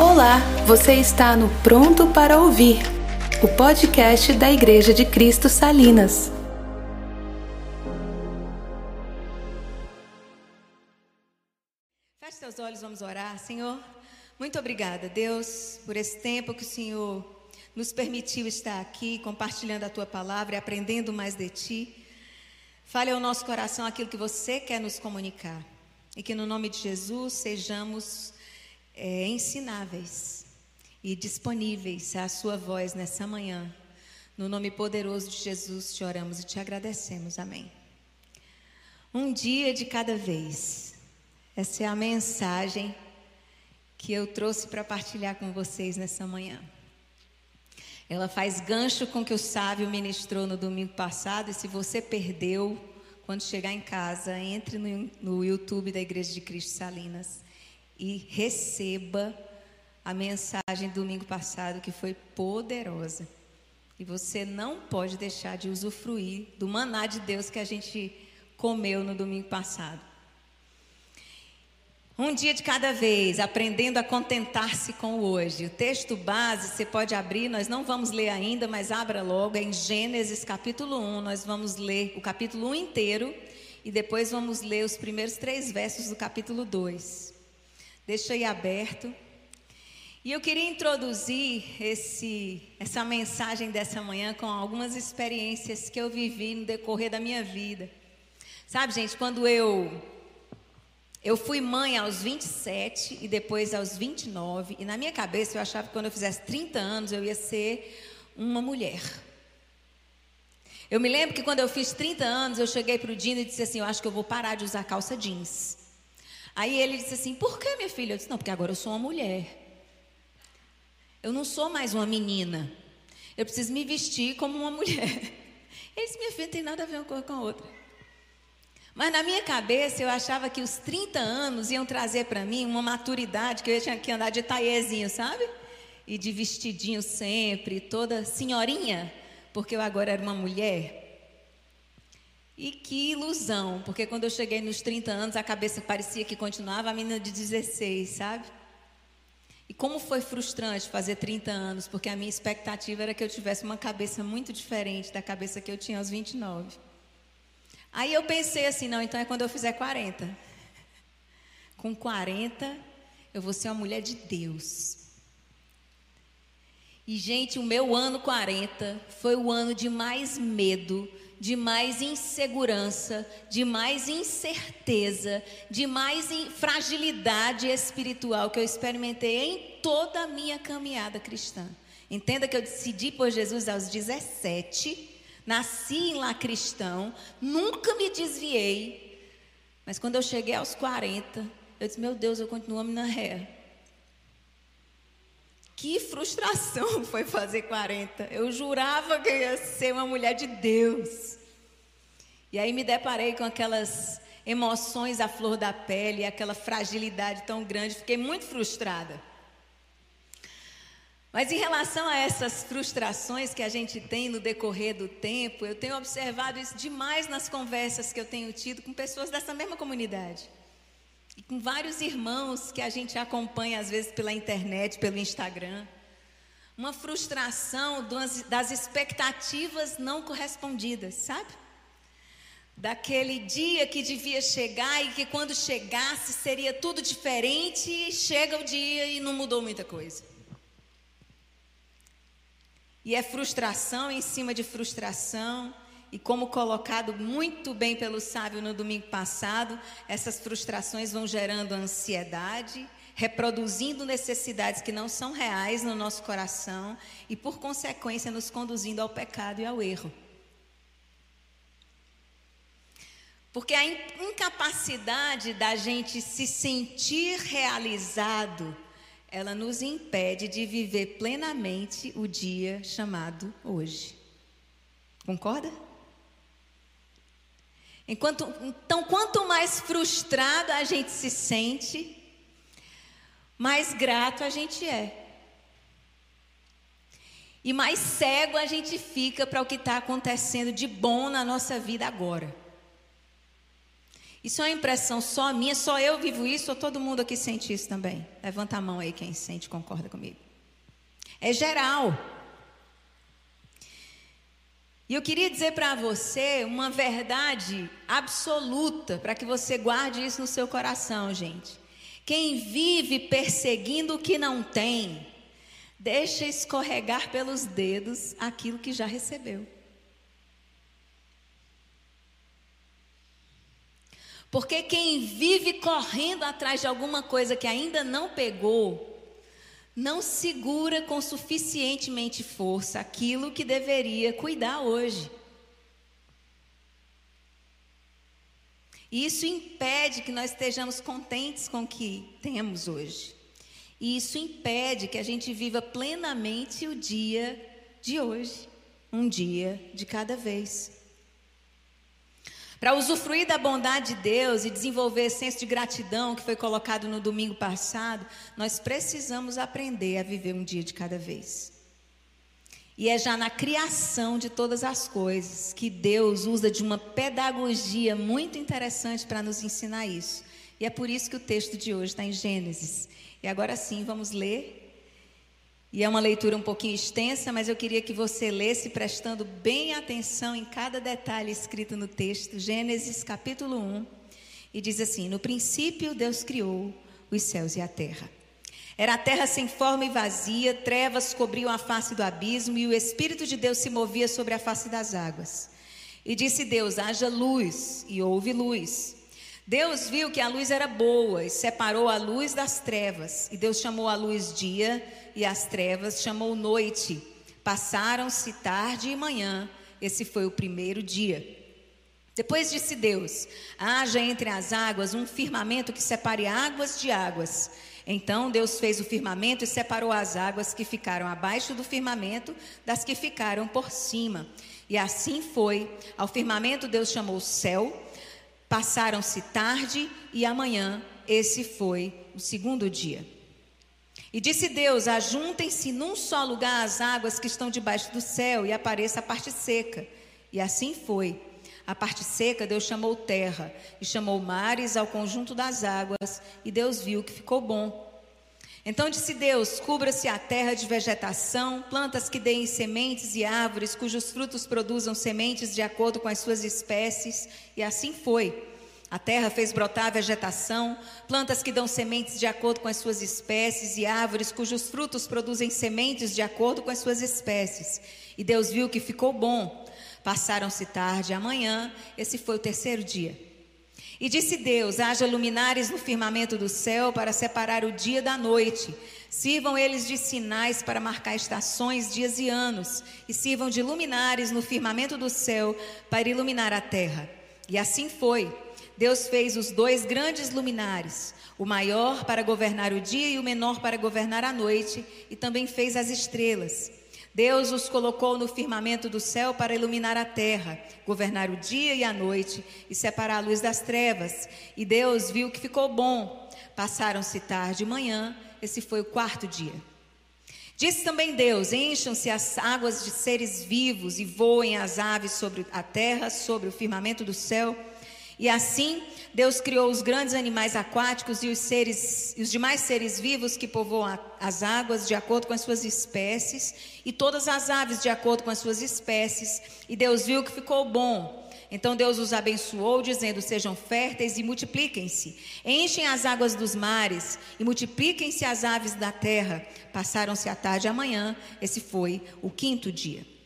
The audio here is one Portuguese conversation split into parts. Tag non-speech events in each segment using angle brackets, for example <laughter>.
Olá, você está no Pronto para Ouvir, o podcast da Igreja de Cristo Salinas. Feche seus olhos, vamos orar. Senhor, muito obrigada, Deus, por esse tempo que o Senhor nos permitiu estar aqui, compartilhando a tua palavra e aprendendo mais de ti. Fale ao nosso coração aquilo que você quer nos comunicar. E que no nome de Jesus sejamos é, ensináveis e disponíveis à Sua voz nessa manhã. No nome poderoso de Jesus te oramos e te agradecemos. Amém. Um dia de cada vez. Essa é a mensagem que eu trouxe para partilhar com vocês nessa manhã. Ela faz gancho com o que o sábio ministrou no domingo passado. E se você perdeu, quando chegar em casa, entre no, no YouTube da Igreja de Cristo Salinas e receba a mensagem do domingo passado que foi poderosa. E você não pode deixar de usufruir do maná de Deus que a gente comeu no domingo passado. Um dia de cada vez, aprendendo a contentar-se com o hoje. O texto base você pode abrir, nós não vamos ler ainda, mas abra logo, é em Gênesis capítulo 1. Nós vamos ler o capítulo 1 inteiro e depois vamos ler os primeiros três versos do capítulo 2. Deixa aí aberto. E eu queria introduzir esse, essa mensagem dessa manhã com algumas experiências que eu vivi no decorrer da minha vida. Sabe, gente, quando eu eu fui mãe aos 27 e depois aos 29, e na minha cabeça eu achava que quando eu fizesse 30 anos eu ia ser uma mulher. Eu me lembro que quando eu fiz 30 anos, eu cheguei para o Dino e disse assim: Eu acho que eu vou parar de usar calça jeans. Aí ele disse assim: Por que, minha filha? Eu disse: Não, porque agora eu sou uma mulher. Eu não sou mais uma menina. Eu preciso me vestir como uma mulher. <laughs> Ele disse: Minha filha, não tem nada a ver uma coisa com a outra. Mas na minha cabeça eu achava que os 30 anos iam trazer para mim uma maturidade, que eu tinha que andar de taiezinho, sabe? E de vestidinho sempre, toda senhorinha, porque eu agora era uma mulher. E que ilusão, porque quando eu cheguei nos 30 anos, a cabeça parecia que continuava a menina de 16, sabe? E como foi frustrante fazer 30 anos, porque a minha expectativa era que eu tivesse uma cabeça muito diferente da cabeça que eu tinha aos 29. Aí eu pensei assim, não, então é quando eu fizer 40. <laughs> Com 40, eu vou ser uma mulher de Deus. E, gente, o meu ano 40 foi o ano de mais medo, de mais insegurança, de mais incerteza, de mais fragilidade espiritual que eu experimentei em toda a minha caminhada cristã. Entenda que eu decidi por Jesus aos 17, nasci em lá cristão, nunca me desviei, mas quando eu cheguei aos 40, eu disse: Meu Deus, eu continuo na ré. Que frustração <laughs> foi fazer 40. Eu jurava que eu ia ser uma mulher de Deus. E aí me deparei com aquelas emoções à flor da pele, aquela fragilidade tão grande. Fiquei muito frustrada. Mas em relação a essas frustrações que a gente tem no decorrer do tempo, eu tenho observado isso demais nas conversas que eu tenho tido com pessoas dessa mesma comunidade. E com vários irmãos que a gente acompanha às vezes pela internet, pelo Instagram. Uma frustração das expectativas não correspondidas, sabe? Daquele dia que devia chegar e que quando chegasse seria tudo diferente, e chega o dia e não mudou muita coisa. E é frustração em cima de frustração. E como colocado muito bem pelo sábio no domingo passado, essas frustrações vão gerando ansiedade, reproduzindo necessidades que não são reais no nosso coração e, por consequência, nos conduzindo ao pecado e ao erro. Porque a incapacidade da gente se sentir realizado, ela nos impede de viver plenamente o dia chamado hoje. Concorda? Enquanto, então, quanto mais frustrado a gente se sente, mais grato a gente é. E mais cego a gente fica para o que está acontecendo de bom na nossa vida agora. Isso é uma impressão só minha, só eu vivo isso ou todo mundo aqui sente isso também? Levanta a mão aí quem sente, concorda comigo. É geral. E eu queria dizer para você uma verdade absoluta, para que você guarde isso no seu coração, gente. Quem vive perseguindo o que não tem, deixa escorregar pelos dedos aquilo que já recebeu. Porque quem vive correndo atrás de alguma coisa que ainda não pegou, não segura com suficientemente força aquilo que deveria cuidar hoje. E isso impede que nós estejamos contentes com o que temos hoje. E isso impede que a gente viva plenamente o dia de hoje, um dia de cada vez. Para usufruir da bondade de Deus e desenvolver esse senso de gratidão que foi colocado no domingo passado, nós precisamos aprender a viver um dia de cada vez. E é já na criação de todas as coisas que Deus usa de uma pedagogia muito interessante para nos ensinar isso. E é por isso que o texto de hoje está em Gênesis. E agora sim, vamos ler e é uma leitura um pouquinho extensa, mas eu queria que você lesse prestando bem atenção em cada detalhe escrito no texto, Gênesis capítulo 1, e diz assim: No princípio Deus criou os céus e a terra. Era a terra sem forma e vazia, trevas cobriam a face do abismo e o Espírito de Deus se movia sobre a face das águas. E disse Deus: haja luz, e houve luz. Deus viu que a luz era boa e separou a luz das trevas. E Deus chamou a luz dia e as trevas chamou noite. Passaram-se tarde e manhã. Esse foi o primeiro dia. Depois disse Deus: haja entre as águas um firmamento que separe águas de águas. Então Deus fez o firmamento e separou as águas que ficaram abaixo do firmamento das que ficaram por cima. E assim foi. Ao firmamento Deus chamou céu Passaram-se tarde e amanhã, esse foi o segundo dia. E disse Deus: Ajuntem-se num só lugar as águas que estão debaixo do céu, e apareça a parte seca. E assim foi. A parte seca Deus chamou terra, e chamou mares ao conjunto das águas, e Deus viu que ficou bom. Então disse Deus: Cubra-se a terra de vegetação, plantas que deem sementes e árvores cujos frutos produzam sementes de acordo com as suas espécies. E assim foi. A terra fez brotar vegetação, plantas que dão sementes de acordo com as suas espécies e árvores cujos frutos produzem sementes de acordo com as suas espécies. E Deus viu que ficou bom. Passaram-se tarde amanhã, esse foi o terceiro dia. E disse Deus: haja luminares no firmamento do céu para separar o dia da noite. Sirvam eles de sinais para marcar estações, dias e anos. E sirvam de luminares no firmamento do céu para iluminar a terra. E assim foi. Deus fez os dois grandes luminares, o maior para governar o dia e o menor para governar a noite, e também fez as estrelas. Deus os colocou no firmamento do céu para iluminar a terra, governar o dia e a noite e separar a luz das trevas. E Deus viu que ficou bom. Passaram-se tarde e manhã, esse foi o quarto dia. Disse também Deus: Encham-se as águas de seres vivos e voem as aves sobre a terra, sobre o firmamento do céu. E assim Deus criou os grandes animais aquáticos e os seres, os demais seres vivos que povoam as águas de acordo com as suas espécies, e todas as aves de acordo com as suas espécies. E Deus viu que ficou bom. Então Deus os abençoou, dizendo: Sejam férteis e multipliquem-se. Enchem as águas dos mares e multipliquem-se as aves da terra. Passaram-se a tarde e a manhã. Esse foi o quinto dia.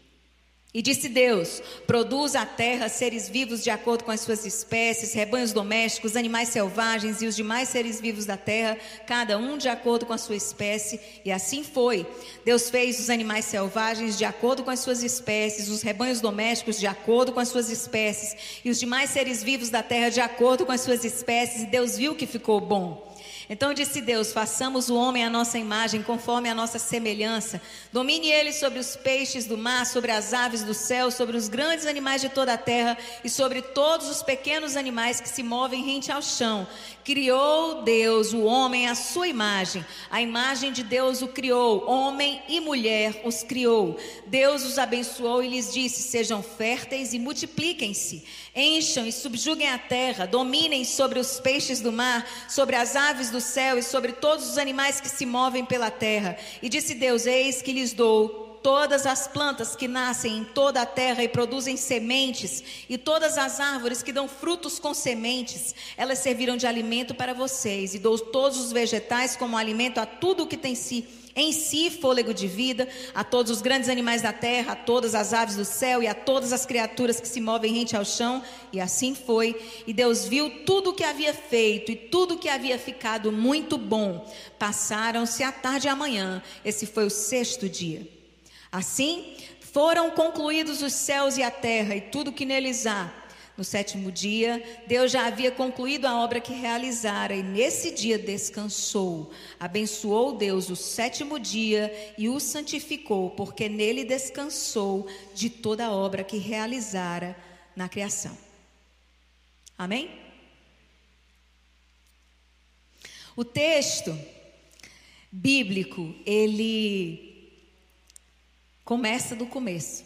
E disse Deus: Produz a terra seres vivos de acordo com as suas espécies, rebanhos domésticos, animais selvagens e os demais seres vivos da terra, cada um de acordo com a sua espécie. E assim foi. Deus fez os animais selvagens de acordo com as suas espécies, os rebanhos domésticos de acordo com as suas espécies, e os demais seres vivos da terra de acordo com as suas espécies. E Deus viu que ficou bom. Então disse Deus: façamos o homem à nossa imagem, conforme a nossa semelhança. Domine ele sobre os peixes do mar, sobre as aves do céu, sobre os grandes animais de toda a terra e sobre todos os pequenos animais que se movem rente ao chão. Criou Deus o homem à sua imagem. A imagem de Deus o criou, homem e mulher os criou. Deus os abençoou e lhes disse: Sejam férteis e multipliquem-se. Encham e subjuguem a terra, dominem sobre os peixes do mar, sobre as aves do céu e sobre todos os animais que se movem pela terra. E disse Deus: Eis que lhes dou todas as plantas que nascem em toda a terra e produzem sementes, e todas as árvores que dão frutos com sementes, elas servirão de alimento para vocês, e dou todos os vegetais como alimento a tudo o que tem si, em si fôlego de vida, a todos os grandes animais da terra, a todas as aves do céu e a todas as criaturas que se movem rente ao chão. E assim foi. E Deus viu tudo o que havia feito e tudo o que havia ficado muito bom. Passaram-se a tarde e a manhã. Esse foi o sexto dia. Assim, foram concluídos os céus e a terra e tudo que neles há. No sétimo dia, Deus já havia concluído a obra que realizara e nesse dia descansou. Abençoou Deus o sétimo dia e o santificou, porque nele descansou de toda a obra que realizara na criação. Amém? O texto bíblico, ele Começa do começo.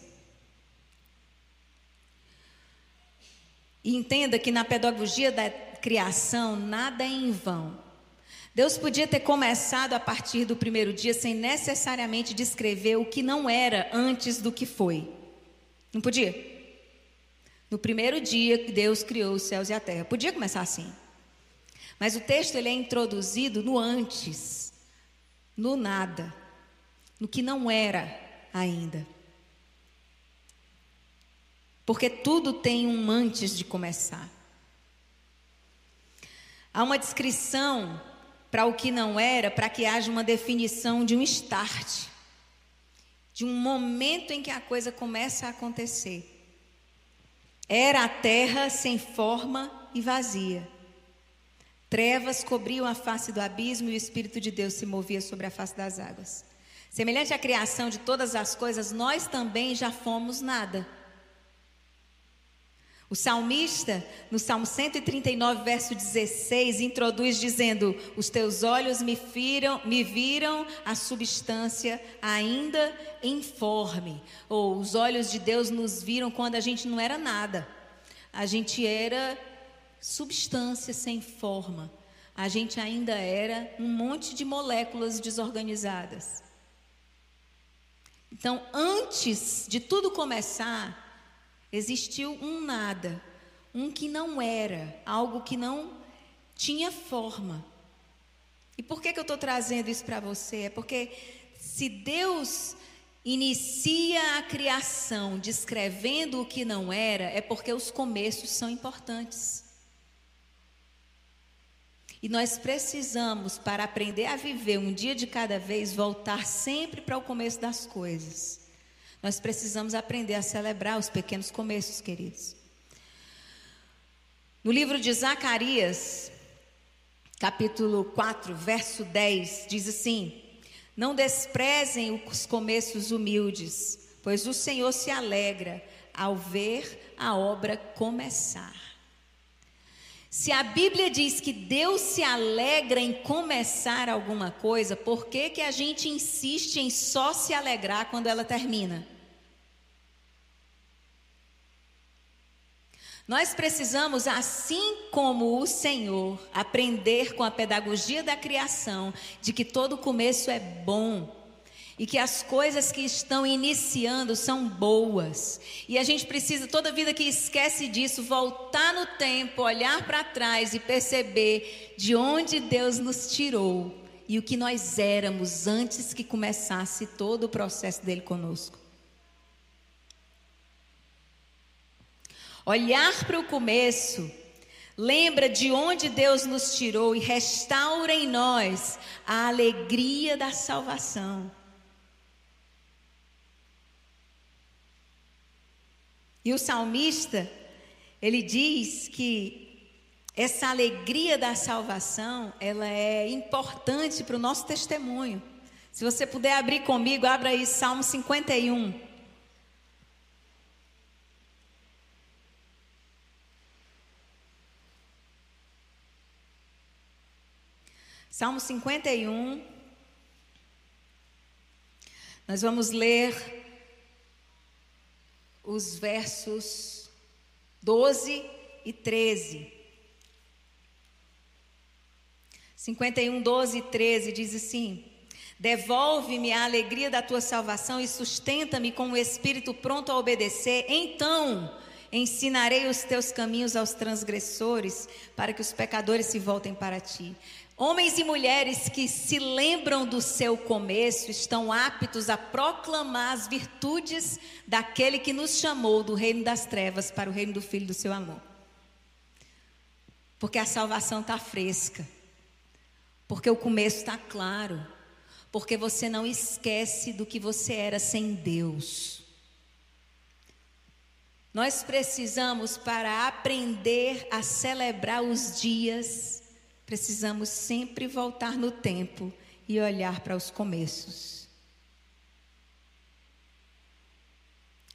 E entenda que na pedagogia da criação, nada é em vão. Deus podia ter começado a partir do primeiro dia sem necessariamente descrever o que não era antes do que foi. Não podia? No primeiro dia Deus criou os céus e a terra. Podia começar assim. Mas o texto ele é introduzido no antes, no nada, no que não era ainda. Porque tudo tem um antes de começar. Há uma descrição para o que não era, para que haja uma definição de um start, de um momento em que a coisa começa a acontecer. Era a terra sem forma e vazia. Trevas cobriam a face do abismo e o Espírito de Deus se movia sobre a face das águas. Semelhante à criação de todas as coisas, nós também já fomos nada. O salmista, no Salmo 139, verso 16, introduz dizendo: Os teus olhos me, firam, me viram a substância ainda informe. Ou os olhos de Deus nos viram quando a gente não era nada. A gente era substância sem forma. A gente ainda era um monte de moléculas desorganizadas. Então, antes de tudo começar, existiu um nada, um que não era, algo que não tinha forma. E por que, que eu estou trazendo isso para você? É porque se Deus inicia a criação descrevendo o que não era, é porque os começos são importantes. E nós precisamos, para aprender a viver um dia de cada vez, voltar sempre para o começo das coisas. Nós precisamos aprender a celebrar os pequenos começos, queridos. No livro de Zacarias, capítulo 4, verso 10, diz assim: Não desprezem os começos humildes, pois o Senhor se alegra ao ver a obra começar. Se a Bíblia diz que Deus se alegra em começar alguma coisa, por que, que a gente insiste em só se alegrar quando ela termina? Nós precisamos, assim como o Senhor, aprender com a pedagogia da criação, de que todo começo é bom e que as coisas que estão iniciando são boas. E a gente precisa, toda vida que esquece disso, voltar no tempo, olhar para trás e perceber de onde Deus nos tirou e o que nós éramos antes que começasse todo o processo dele conosco. Olhar para o começo Lembra de onde Deus nos tirou e restaura em nós a alegria da salvação. E o salmista, ele diz que essa alegria da salvação, ela é importante para o nosso testemunho. Se você puder abrir comigo, abra aí Salmo 51. Salmo 51. Nós vamos ler os versos 12 e 13. 51, 12 e 13 diz assim: Devolve-me a alegria da tua salvação e sustenta-me com o espírito pronto a obedecer. Então ensinarei os teus caminhos aos transgressores, para que os pecadores se voltem para ti. Homens e mulheres que se lembram do seu começo estão aptos a proclamar as virtudes daquele que nos chamou do reino das trevas para o reino do Filho do seu amor. Porque a salvação está fresca, porque o começo está claro, porque você não esquece do que você era sem Deus. Nós precisamos, para aprender a celebrar os dias, precisamos sempre voltar no tempo e olhar para os começos.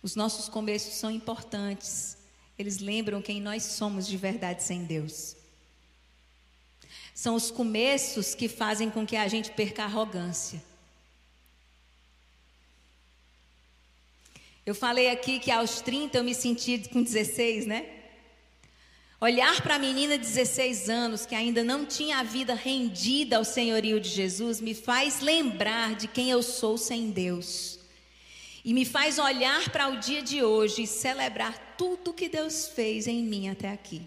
Os nossos começos são importantes, eles lembram quem nós somos de verdade sem Deus. São os começos que fazem com que a gente perca a arrogância. Eu falei aqui que aos 30 eu me senti com 16, né? Olhar para a menina de 16 anos que ainda não tinha a vida rendida ao senhorio de Jesus me faz lembrar de quem eu sou sem Deus. E me faz olhar para o dia de hoje e celebrar tudo que Deus fez em mim até aqui.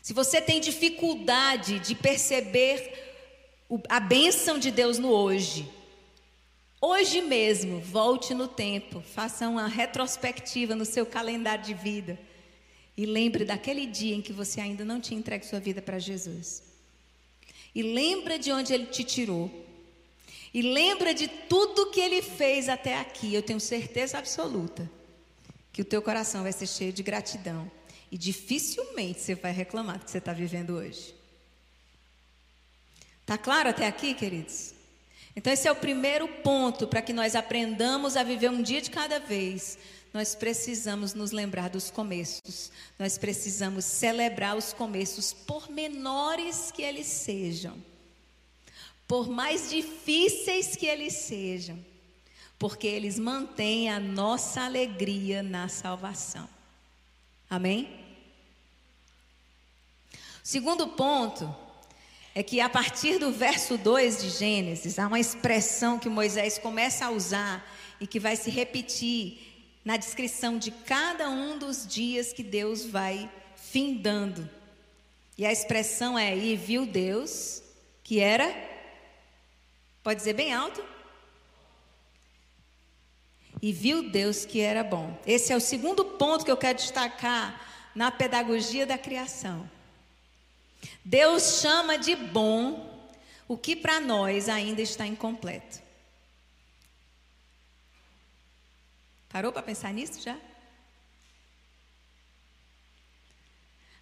Se você tem dificuldade de perceber a bênção de Deus no hoje, Hoje mesmo, volte no tempo, faça uma retrospectiva no seu calendário de vida e lembre daquele dia em que você ainda não tinha entregue sua vida para Jesus. E lembra de onde ele te tirou. E lembra de tudo que ele fez até aqui. Eu tenho certeza absoluta que o teu coração vai ser cheio de gratidão e dificilmente você vai reclamar do que você está vivendo hoje. Tá claro até aqui, queridos? Então, esse é o primeiro ponto para que nós aprendamos a viver um dia de cada vez. Nós precisamos nos lembrar dos começos, nós precisamos celebrar os começos, por menores que eles sejam, por mais difíceis que eles sejam, porque eles mantêm a nossa alegria na salvação. Amém? Segundo ponto é que a partir do verso 2 de Gênesis, há uma expressão que Moisés começa a usar e que vai se repetir na descrição de cada um dos dias que Deus vai findando. E a expressão é: E viu Deus que era. Pode dizer bem alto? E viu Deus que era bom. Esse é o segundo ponto que eu quero destacar na pedagogia da criação. Deus chama de bom o que para nós ainda está incompleto. Parou para pensar nisso já?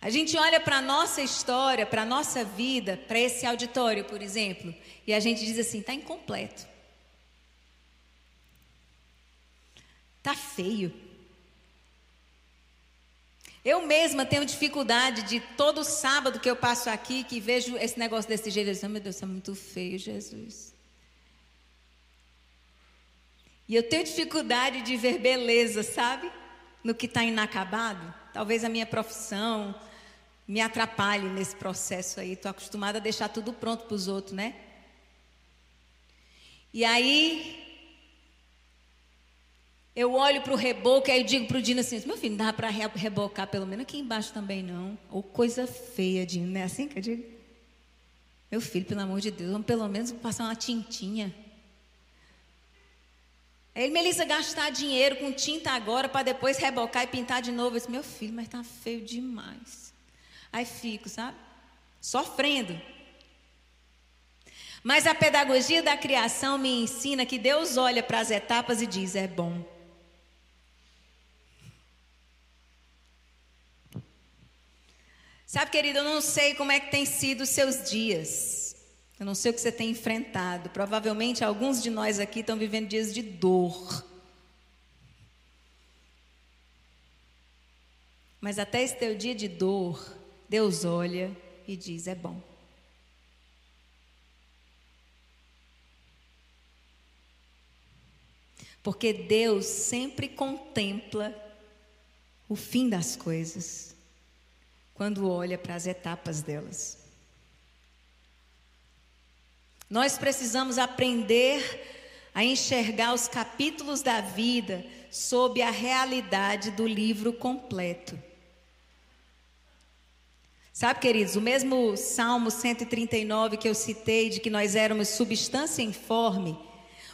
A gente olha para a nossa história, para a nossa vida, para esse auditório, por exemplo, e a gente diz assim: está incompleto. Está feio. Eu mesma tenho dificuldade de todo sábado que eu passo aqui, que vejo esse negócio desse jeito, eu digo, meu Deus, isso é muito feio, Jesus. E eu tenho dificuldade de ver beleza, sabe? No que está inacabado. Talvez a minha profissão me atrapalhe nesse processo aí. Estou acostumada a deixar tudo pronto para os outros, né? E aí, eu olho para o reboco e digo para o Dino assim: meu filho, não dá para rebocar pelo menos aqui embaixo também não. Ou coisa feia, Dino, não é assim que eu digo? Meu filho, pelo amor de Deus, vamos pelo menos passar uma tintinha. Aí Melissa gastar dinheiro com tinta agora para depois rebocar e pintar de novo. Eu disse, meu filho, mas tá feio demais. Aí fico, sabe? Sofrendo. Mas a pedagogia da criação me ensina que Deus olha para as etapas e diz: é bom. Sabe, querido, eu não sei como é que tem sido os seus dias. Eu não sei o que você tem enfrentado. Provavelmente alguns de nós aqui estão vivendo dias de dor. Mas até esse teu dia de dor, Deus olha e diz: é bom. Porque Deus sempre contempla o fim das coisas quando olha para as etapas delas. Nós precisamos aprender a enxergar os capítulos da vida sob a realidade do livro completo. Sabe, queridos, o mesmo Salmo 139 que eu citei, de que nós éramos substância informe,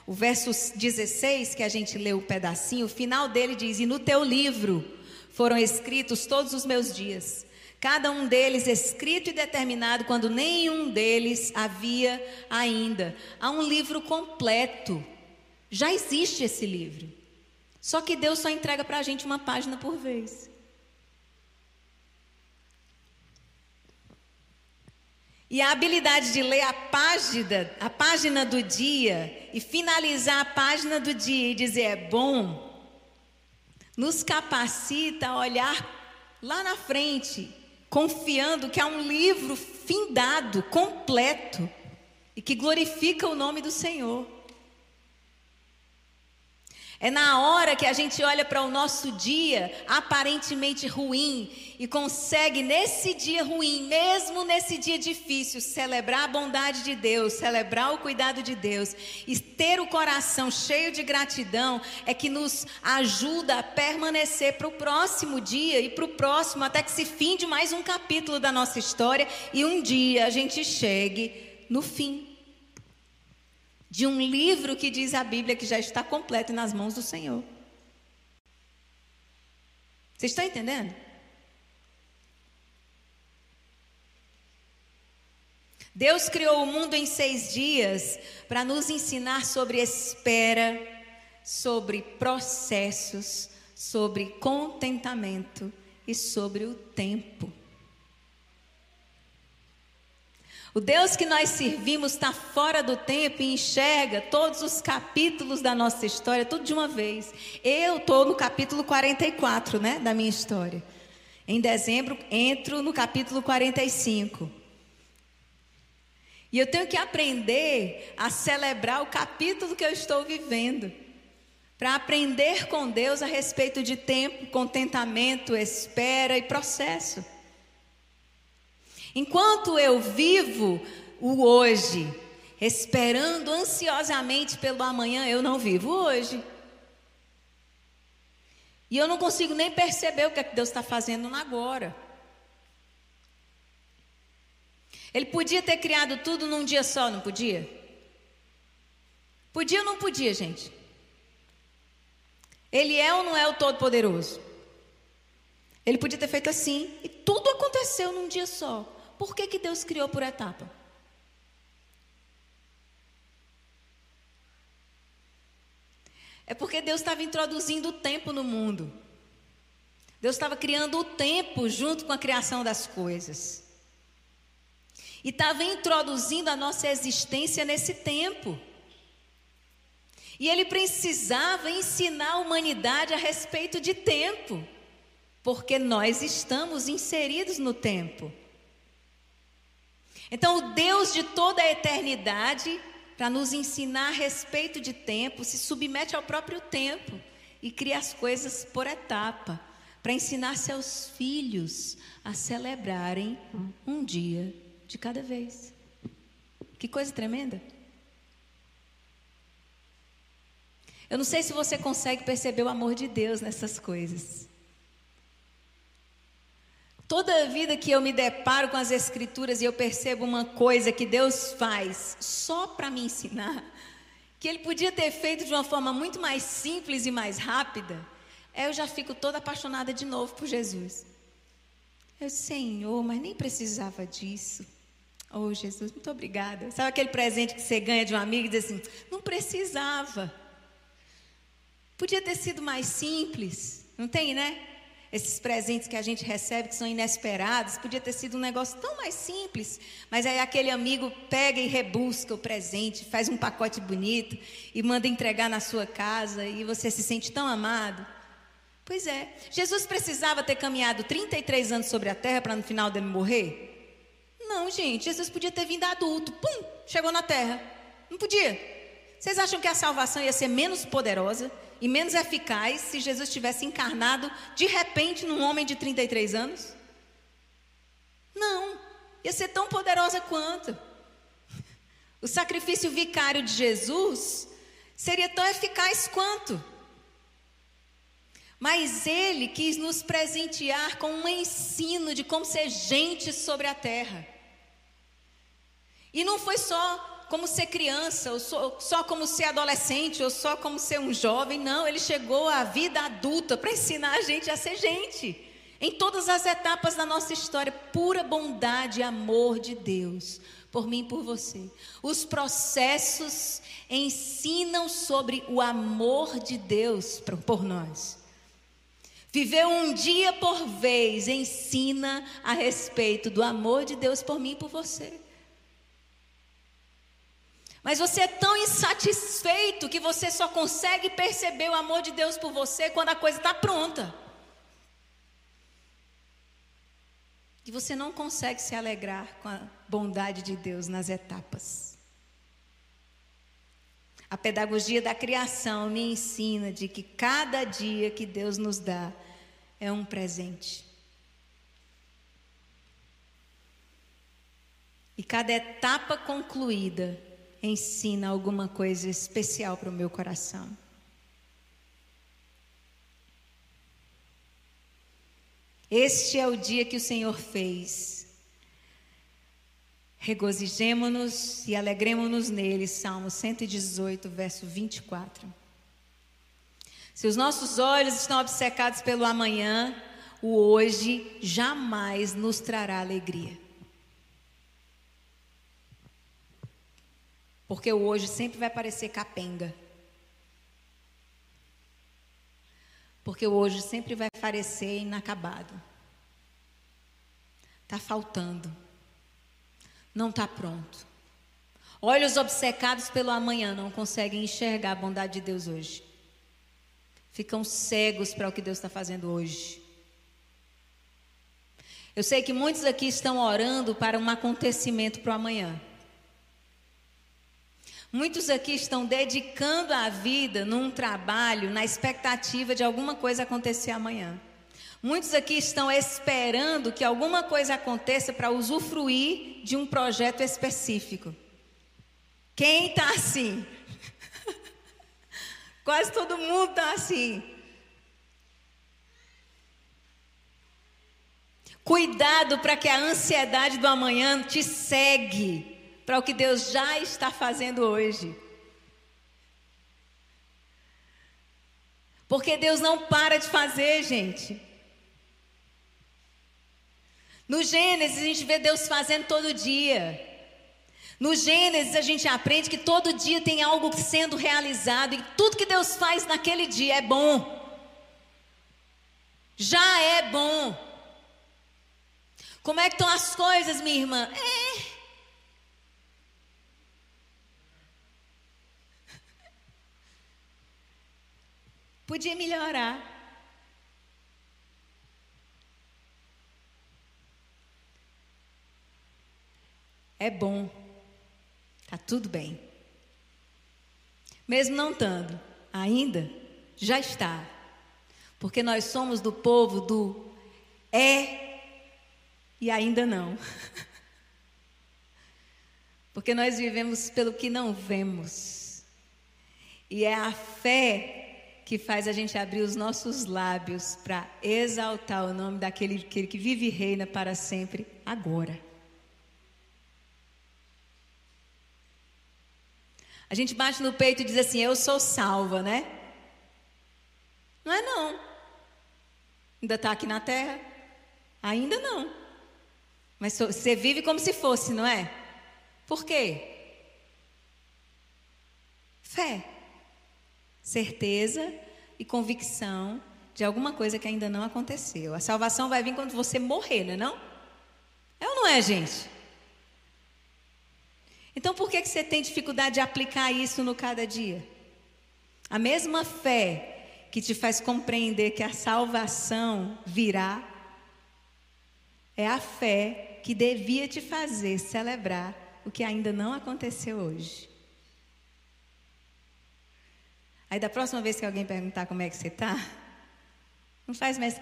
o verso 16, que a gente leu o um pedacinho, o final dele diz: E no teu livro foram escritos todos os meus dias, cada um deles escrito e determinado quando nenhum deles havia ainda. Há um livro completo, já existe esse livro, só que Deus só entrega para a gente uma página por vez. E a habilidade de ler a página, a página do dia e finalizar a página do dia e dizer é bom, nos capacita a olhar lá na frente, confiando que há um livro findado, completo e que glorifica o nome do Senhor. É na hora que a gente olha para o nosso dia aparentemente ruim e consegue nesse dia ruim, mesmo nesse dia difícil, celebrar a bondade de Deus, celebrar o cuidado de Deus e ter o coração cheio de gratidão, é que nos ajuda a permanecer para o próximo dia e para o próximo, até que se finde mais um capítulo da nossa história e um dia a gente chegue no fim de um livro que diz a Bíblia que já está completo nas mãos do Senhor. Vocês estão entendendo? Deus criou o mundo em seis dias para nos ensinar sobre espera, sobre processos, sobre contentamento e sobre o tempo. O Deus que nós servimos está fora do tempo e enxerga todos os capítulos da nossa história, tudo de uma vez. Eu estou no capítulo 44, né, da minha história. Em dezembro, entro no capítulo 45. E eu tenho que aprender a celebrar o capítulo que eu estou vivendo. Para aprender com Deus a respeito de tempo, contentamento, espera e processo. Enquanto eu vivo o hoje, esperando ansiosamente pelo amanhã, eu não vivo hoje. E eu não consigo nem perceber o que, é que Deus está fazendo no agora. Ele podia ter criado tudo num dia só, não podia? Podia ou não podia, gente? Ele é ou não é o Todo-Poderoso? Ele podia ter feito assim e tudo aconteceu num dia só. Por que, que Deus criou por etapa? É porque Deus estava introduzindo o tempo no mundo. Deus estava criando o tempo junto com a criação das coisas. E estava introduzindo a nossa existência nesse tempo. E ele precisava ensinar a humanidade a respeito de tempo, porque nós estamos inseridos no tempo. Então, o Deus de toda a eternidade, para nos ensinar a respeito de tempo, se submete ao próprio tempo e cria as coisas por etapa, para ensinar seus filhos a celebrarem um dia de cada vez. Que coisa tremenda. Eu não sei se você consegue perceber o amor de Deus nessas coisas. Toda vida que eu me deparo com as Escrituras e eu percebo uma coisa que Deus faz só para me ensinar, que Ele podia ter feito de uma forma muito mais simples e mais rápida, eu já fico toda apaixonada de novo por Jesus. Eu, Senhor, mas nem precisava disso. Oh, Jesus, muito obrigada. Sabe aquele presente que você ganha de um amigo e diz assim: não precisava. Podia ter sido mais simples, não tem, né? Esses presentes que a gente recebe que são inesperados, podia ter sido um negócio tão mais simples, mas aí aquele amigo pega e rebusca o presente, faz um pacote bonito e manda entregar na sua casa e você se sente tão amado. Pois é, Jesus precisava ter caminhado 33 anos sobre a terra para no final dele morrer? Não, gente, Jesus podia ter vindo adulto, pum, chegou na terra. Não podia. Vocês acham que a salvação ia ser menos poderosa? E menos eficaz se Jesus tivesse encarnado de repente num homem de 33 anos? Não, ia ser tão poderosa quanto. O sacrifício vicário de Jesus seria tão eficaz quanto. Mas ele quis nos presentear com um ensino de como ser gente sobre a terra. E não foi só como ser criança, ou só, como ser adolescente, ou só como ser um jovem. Não, ele chegou à vida adulta para ensinar a gente a ser gente. Em todas as etapas da nossa história, pura bondade e amor de Deus, por mim e por você. Os processos ensinam sobre o amor de Deus por nós. Viver um dia por vez ensina a respeito do amor de Deus por mim e por você. Mas você é tão insatisfeito que você só consegue perceber o amor de Deus por você quando a coisa está pronta. E você não consegue se alegrar com a bondade de Deus nas etapas. A pedagogia da criação me ensina de que cada dia que Deus nos dá é um presente. E cada etapa concluída ensina alguma coisa especial para o meu coração. Este é o dia que o Senhor fez. Regozijemo-nos e alegremos-nos nele. Salmo 118, verso 24. Se os nossos olhos estão obcecados pelo amanhã, o hoje jamais nos trará alegria. Porque o hoje sempre vai parecer capenga. Porque o hoje sempre vai parecer inacabado. Está faltando. Não está pronto. Olhos obcecados pelo amanhã não conseguem enxergar a bondade de Deus hoje. Ficam cegos para o que Deus está fazendo hoje. Eu sei que muitos aqui estão orando para um acontecimento para o amanhã. Muitos aqui estão dedicando a vida num trabalho na expectativa de alguma coisa acontecer amanhã. Muitos aqui estão esperando que alguma coisa aconteça para usufruir de um projeto específico. Quem está assim? <laughs> Quase todo mundo está assim. Cuidado para que a ansiedade do amanhã te segue para o que Deus já está fazendo hoje. Porque Deus não para de fazer, gente. No Gênesis a gente vê Deus fazendo todo dia. No Gênesis a gente aprende que todo dia tem algo sendo realizado e tudo que Deus faz naquele dia é bom. Já é bom. Como é que estão as coisas, minha irmã? É. Podia melhorar. É bom. Tá tudo bem. Mesmo não estando, ainda já está. Porque nós somos do povo do é e ainda não. <laughs> Porque nós vivemos pelo que não vemos. E é a fé que faz a gente abrir os nossos lábios para exaltar o nome daquele que vive e reina para sempre, agora. A gente bate no peito e diz assim: Eu sou salva, né? Não é não. Ainda está aqui na terra? Ainda não. Mas você vive como se fosse, não é? Por quê? Fé certeza e convicção de alguma coisa que ainda não aconteceu. A salvação vai vir quando você morrer, não é não? É ou não é, gente? Então por que, que você tem dificuldade de aplicar isso no cada dia? A mesma fé que te faz compreender que a salvação virá é a fé que devia te fazer celebrar o que ainda não aconteceu hoje. Aí da próxima vez que alguém perguntar como é que você está, não faz mais.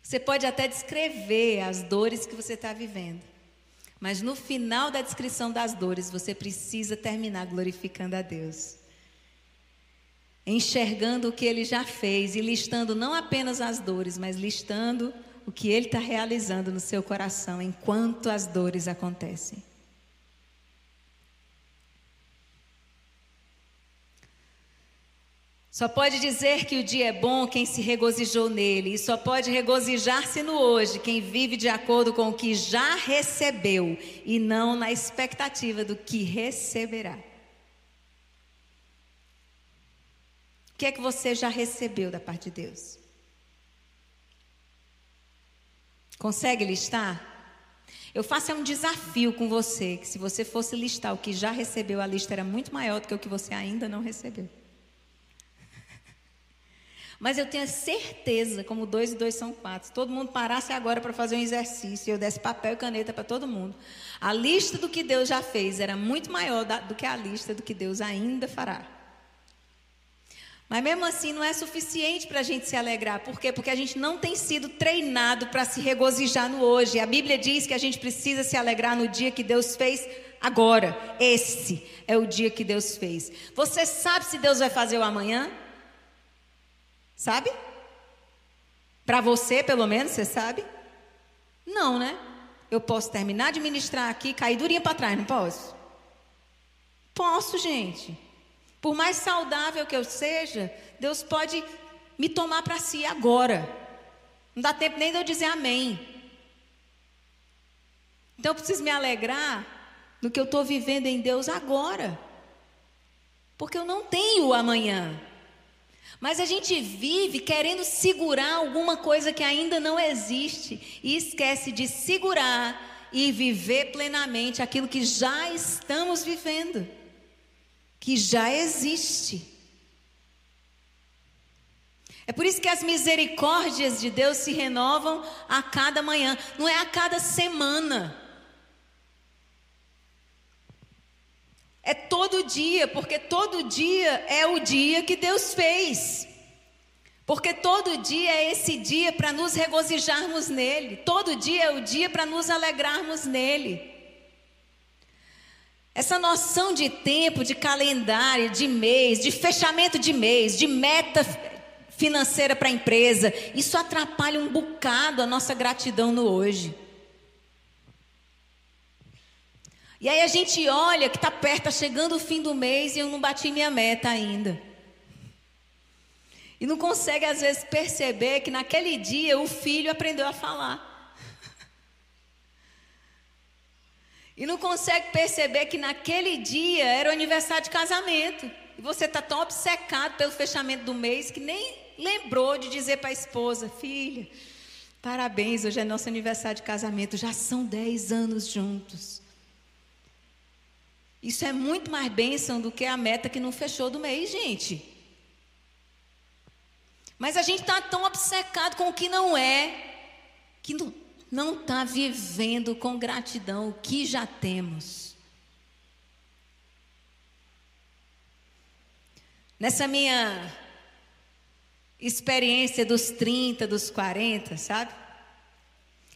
Você pode até descrever as dores que você está vivendo. Mas no final da descrição das dores, você precisa terminar glorificando a Deus. Enxergando o que Ele já fez e listando não apenas as dores, mas listando o que Ele está realizando no seu coração enquanto as dores acontecem. Só pode dizer que o dia é bom quem se regozijou nele, e só pode regozijar-se no hoje quem vive de acordo com o que já recebeu e não na expectativa do que receberá. O que é que você já recebeu da parte de Deus? Consegue listar? Eu faço um desafio com você, que se você fosse listar o que já recebeu, a lista era muito maior do que o que você ainda não recebeu. Mas eu tenho certeza, como dois e dois são quatro, se todo mundo parasse agora para fazer um exercício eu desse papel e caneta para todo mundo, a lista do que Deus já fez era muito maior do que a lista do que Deus ainda fará. Mas mesmo assim não é suficiente para a gente se alegrar. Por quê? Porque a gente não tem sido treinado para se regozijar no hoje. A Bíblia diz que a gente precisa se alegrar no dia que Deus fez agora. Esse é o dia que Deus fez. Você sabe se Deus vai fazer o amanhã? Sabe? Para você, pelo menos, você sabe? Não, né? Eu posso terminar de ministrar aqui, cair durinha para trás, não posso? Posso, gente. Por mais saudável que eu seja, Deus pode me tomar para si agora. Não dá tempo nem de eu dizer amém. Então eu preciso me alegrar no que eu estou vivendo em Deus agora. Porque eu não tenho amanhã. Mas a gente vive querendo segurar alguma coisa que ainda não existe e esquece de segurar e viver plenamente aquilo que já estamos vivendo, que já existe. É por isso que as misericórdias de Deus se renovam a cada manhã, não é a cada semana. É todo dia, porque todo dia é o dia que Deus fez. Porque todo dia é esse dia para nos regozijarmos nele. Todo dia é o dia para nos alegrarmos nele. Essa noção de tempo, de calendário, de mês, de fechamento de mês, de meta financeira para a empresa, isso atrapalha um bocado a nossa gratidão no hoje. E aí a gente olha que está perto, está chegando o fim do mês e eu não bati minha meta ainda. E não consegue às vezes perceber que naquele dia o filho aprendeu a falar. <laughs> E não consegue perceber que naquele dia era o aniversário de casamento. E você está tão obcecado pelo fechamento do mês que nem lembrou de dizer para a esposa: Filha, parabéns, hoje é nosso aniversário de casamento. Já são 10 anos juntos. Isso é muito mais bênção do que a meta que não fechou do mês, gente. Mas a gente está tão obcecado com o que não é, que não está vivendo com gratidão o que já temos. Nessa minha experiência dos 30, dos 40, sabe?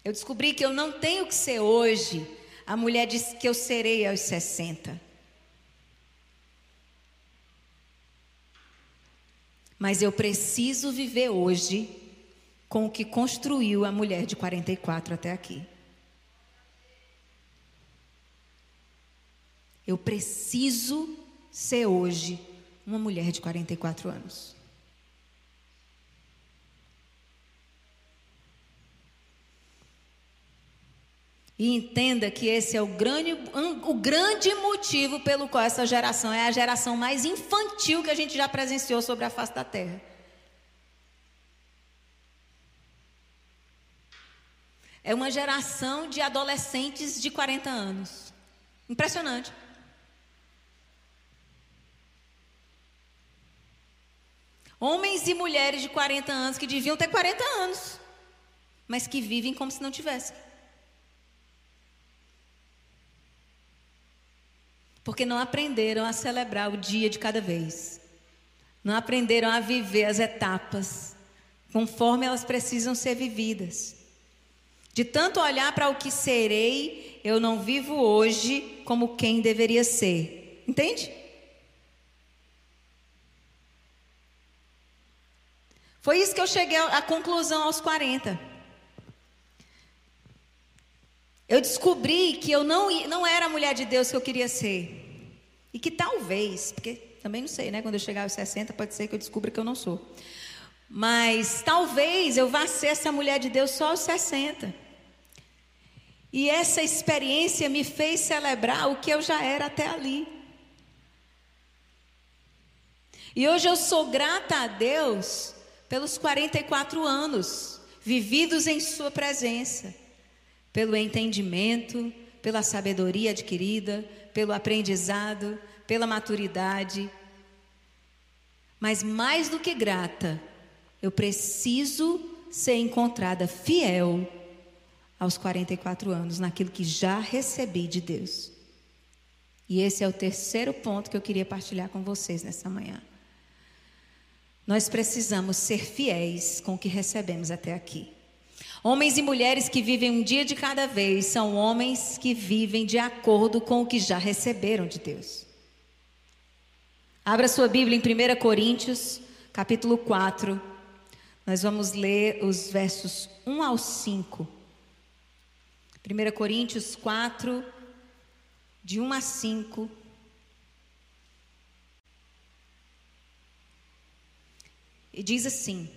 Eu descobri que eu não tenho que ser hoje a mulher disse que eu serei aos 60. Mas eu preciso viver hoje com o que construiu a mulher de 44 até aqui. Eu preciso ser hoje uma mulher de 44 anos. E entenda que esse é o grande, o grande motivo pelo qual essa geração é a geração mais infantil que a gente já presenciou sobre a face da terra. É uma geração de adolescentes de 40 anos. Impressionante. Homens e mulheres de 40 anos que deviam ter 40 anos, mas que vivem como se não tivessem. Porque não aprenderam a celebrar o dia de cada vez. Não aprenderam a viver as etapas conforme elas precisam ser vividas. De tanto olhar para o que serei, eu não vivo hoje como quem deveria ser. Entende? Foi isso que eu cheguei à conclusão aos 40. Eu descobri que eu não, não era a mulher de Deus que eu queria ser. E que talvez, porque também não sei, né? Quando eu chegar aos 60, pode ser que eu descubra que eu não sou. Mas talvez eu vá ser essa mulher de Deus só aos 60. E essa experiência me fez celebrar o que eu já era até ali. E hoje eu sou grata a Deus pelos 44 anos vividos em Sua presença pelo entendimento, pela sabedoria adquirida, pelo aprendizado, pela maturidade. Mas mais do que grata, eu preciso ser encontrada fiel aos 44 anos naquilo que já recebi de Deus. E esse é o terceiro ponto que eu queria partilhar com vocês nessa manhã. Nós precisamos ser fiéis com o que recebemos até aqui. Homens e mulheres que vivem um dia de cada vez são homens que vivem de acordo com o que já receberam de Deus. Abra sua Bíblia em 1 Coríntios, capítulo 4. Nós vamos ler os versos 1 ao 5. 1 Coríntios 4, de 1 a 5. E diz assim: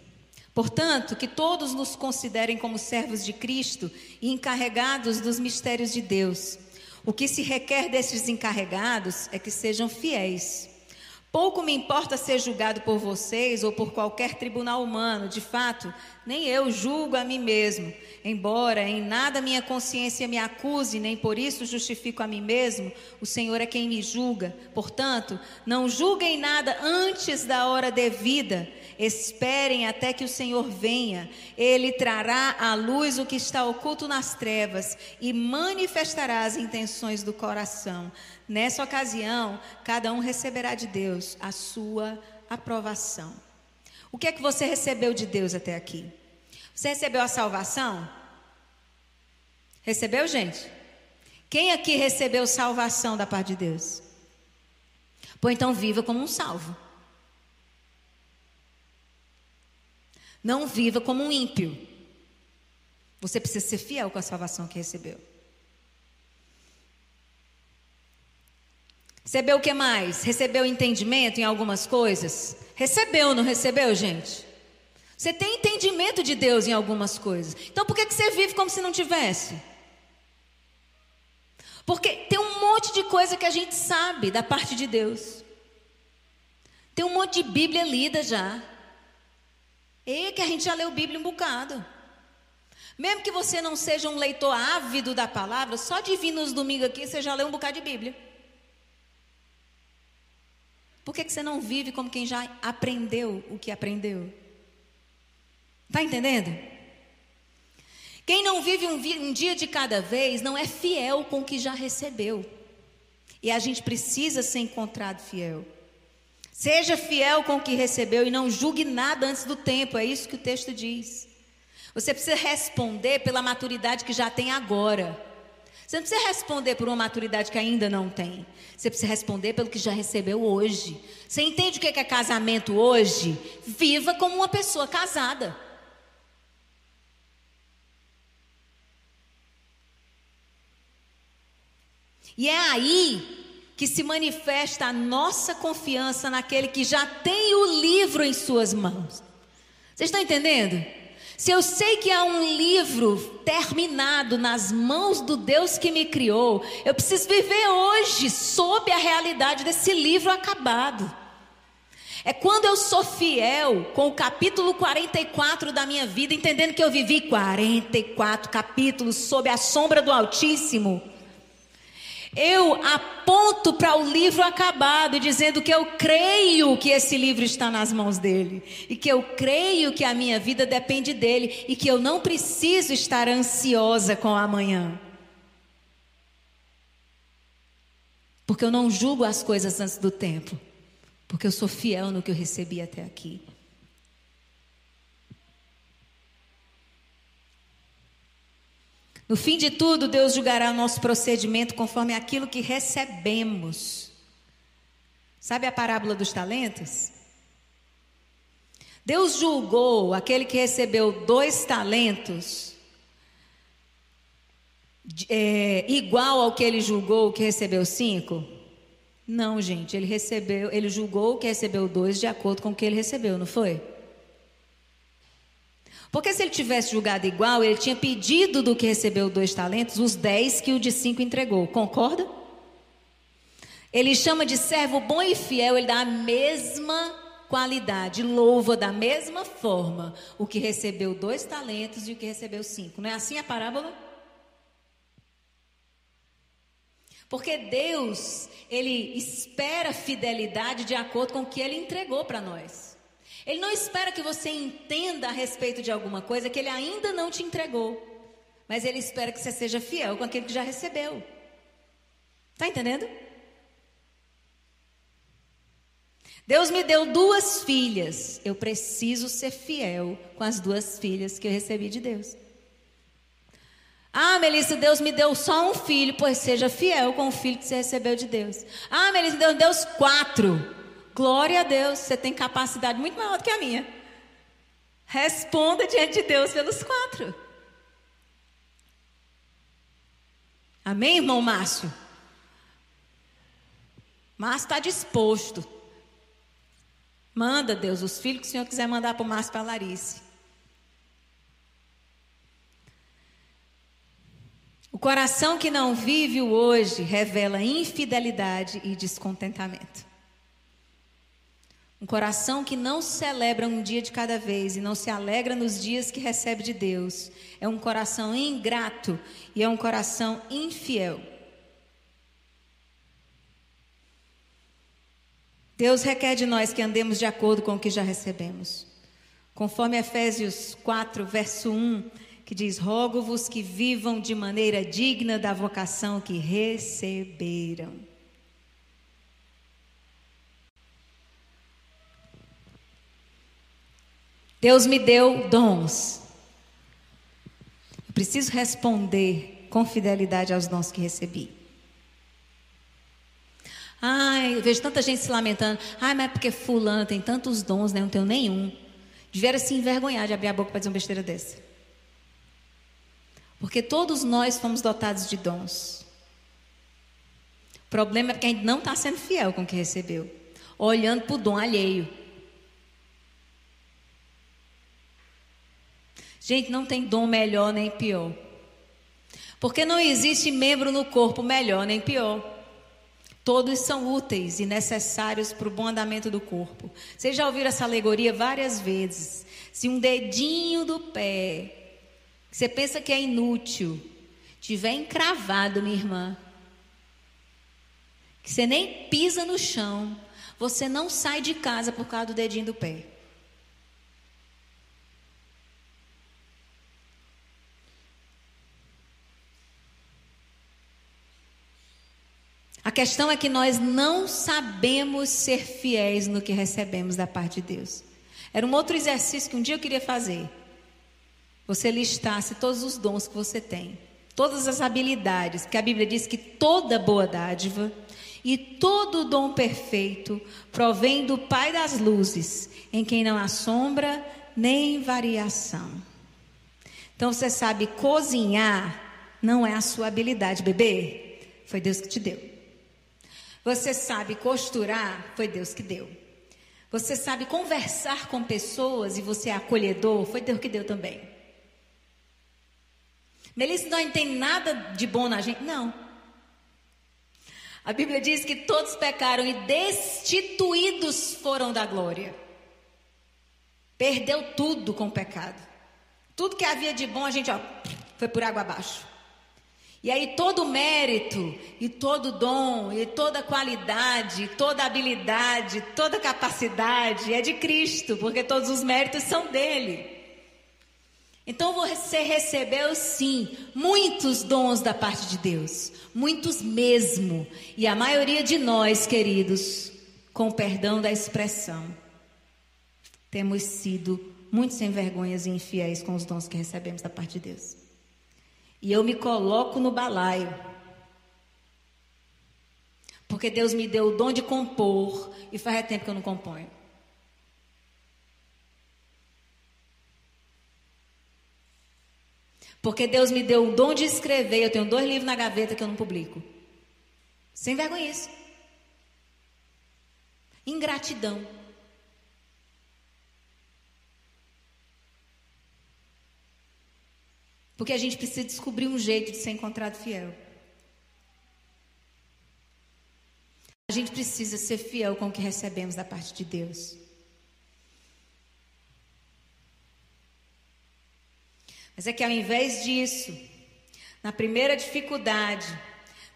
Portanto, que todos nos considerem como servos de Cristo e encarregados dos mistérios de Deus. O que se requer desses encarregados é que sejam fiéis. Pouco me importa ser julgado por vocês ou por qualquer tribunal humano, de fato, nem eu julgo a mim mesmo. Embora em nada minha consciência me acuse, nem por isso justifico a mim mesmo, o Senhor é quem me julga. Portanto, não julguem nada antes da hora devida Esperem até que o Senhor venha. Ele trará à luz o que está oculto nas trevas e manifestará as intenções do coração. Nessa ocasião, cada um receberá de Deus a sua aprovação. O que é que você recebeu de Deus até aqui? Você recebeu a salvação? Recebeu, gente? Quem aqui recebeu salvação da parte de Deus? Pois então viva como um salvo. Não viva como um ímpio. Você precisa ser fiel com a salvação que recebeu. Recebeu o que mais? Recebeu entendimento em algumas coisas? Recebeu, não recebeu, gente? Você tem entendimento de Deus em algumas coisas. Então por que, você vive como se não tivesse? Porque tem um monte de coisa que a gente sabe da parte de Deus. Tem um monte de Bíblia lida já. E que a gente já leu Bíblia um bocado. Mesmo que você não seja um leitor ávido da palavra, só de vir nos domingos aqui você já leu um bocado de Bíblia. Por que, que você não vive como quem já aprendeu o que aprendeu? Está entendendo? Quem não vive um, um dia de cada vez não é fiel com o que já recebeu. E a gente precisa ser encontrado fiel. Seja fiel com o que recebeu e não julgue nada antes do tempo, é isso que o texto diz. Você precisa responder pela maturidade que já tem agora. Você não precisa responder por uma maturidade que ainda não tem. Você precisa responder pelo que já recebeu hoje. Você entende o que é casamento hoje? Viva como uma pessoa casada. E é aí que se manifesta a nossa confiança naquele que já tem o livro em suas mãos. Vocês estão entendendo? Se eu sei que há um livro terminado nas mãos do Deus que me criou, eu preciso viver hoje sob a realidade desse livro acabado. É quando eu sou fiel com o capítulo 44 da minha vida, entendendo que eu vivi 44 capítulos sob a sombra do Altíssimo. Eu aponto para o livro acabado, dizendo que eu creio que esse livro está nas mãos dele, e que eu creio que a minha vida depende dele, e que eu não preciso estar ansiosa com amanhã. Porque eu não julgo as coisas antes do tempo, porque eu sou fiel no que eu recebi até aqui. No fim de tudo, Deus julgará o nosso procedimento conforme aquilo que recebemos. Sabe a parábola dos talentos? Deus julgou aquele que recebeu dois talentos é, igual ao que ele julgou que recebeu cinco? Não, gente, ele recebeu, ele julgou que recebeu dois de acordo com o que ele recebeu, não foi? Porque se ele tivesse julgado igual, ele tinha pedido do que recebeu dois talentos, os dez que o de cinco entregou. Concorda? Ele chama de servo bom e fiel, ele dá a mesma qualidade, louva da mesma forma o que recebeu dois talentos e o que recebeu cinco. Não é assim a parábola? Porque Deus, Ele espera fidelidade de acordo com o que Ele entregou para nós. Ele não espera que você entenda a respeito de alguma coisa que ele ainda não te entregou. Mas ele espera que você seja fiel com aquele que já recebeu. Está entendendo? Deus me deu duas filhas. Eu preciso ser fiel com as duas filhas que eu recebi de Deus. Ah, Melissa, Deus me deu só um filho, pois seja fiel com o filho que você recebeu de Deus. Ah, Melissa, Deus me deu quatro. Glória a Deus, você tem capacidade muito maior do que a minha. Responda diante de Deus pelos quatro. Amém, irmão Márcio? Márcio está disposto. Manda, Deus, os filhos que o Senhor quiser mandar para o Márcio e para a Larice. O coração que não vive o hoje revela infidelidade e descontentamento. Um coração que não celebra um dia de cada vez e não se alegra nos dias que recebe de Deus. É um coração ingrato e é um coração infiel. Deus requer de nós que andemos de acordo com o que já recebemos. Conforme Efésios 4, verso 1, que diz: Rogo-vos que vivam de maneira digna da vocação que receberam. Deus me deu dons. Eu preciso responder com fidelidade aos dons que recebi. Ai, eu vejo tanta gente se lamentando. Ai, mas é porque fulano tem tantos dons, né? Eu não tenho nenhum. Devia se envergonhar de abrir a boca para dizer uma besteira dessa. Porque todos nós fomos dotados de dons. O problema é que a gente não está sendo fiel com o que recebeu. Olhando para o dom alheio. Gente, não tem dom melhor nem pior. Porque não existe membro no corpo melhor nem pior. Todos são úteis e necessários para o bom andamento do corpo. Vocês já ouviram essa alegoria várias vezes. Se um dedinho do pé, que você pensa que é inútil, tiver encravado, minha irmã, que você nem pisa no chão, você não sai de casa por causa do dedinho do pé. A questão é que nós não sabemos ser fiéis no que recebemos da parte de Deus. Era um outro exercício que um dia eu queria fazer. Você listasse todos os dons que você tem, todas as habilidades, que a Bíblia diz que toda boa dádiva e todo dom perfeito provém do Pai das luzes, em quem não há sombra nem variação. Então você sabe cozinhar não é a sua habilidade, bebê. Foi Deus que te deu. Você sabe costurar? Foi Deus que deu. Você sabe conversar com pessoas e você é acolhedor? Foi Deus que deu também. Melissa, não tem nada de bom na gente. Não. A Bíblia diz que todos pecaram e destituídos foram da glória. Perdeu tudo com o pecado. Tudo que havia de bom, a gente ó, foi por água abaixo. E aí todo mérito, e todo dom, e toda qualidade, toda habilidade, toda capacidade é de Cristo, porque todos os méritos são dele. Então você recebeu sim muitos dons da parte de Deus, muitos mesmo, e a maioria de nós, queridos, com perdão da expressão, temos sido muito sem vergonhas e infiéis com os dons que recebemos da parte de Deus. E eu me coloco no balaio. Porque Deus me deu o dom de compor e faz tempo que eu não componho. Porque Deus me deu o dom de escrever, eu tenho dois livros na gaveta que eu não publico. Sem vergonha isso. Ingratidão. Porque a gente precisa descobrir um jeito de ser encontrado fiel. A gente precisa ser fiel com o que recebemos da parte de Deus. Mas é que ao invés disso, na primeira dificuldade,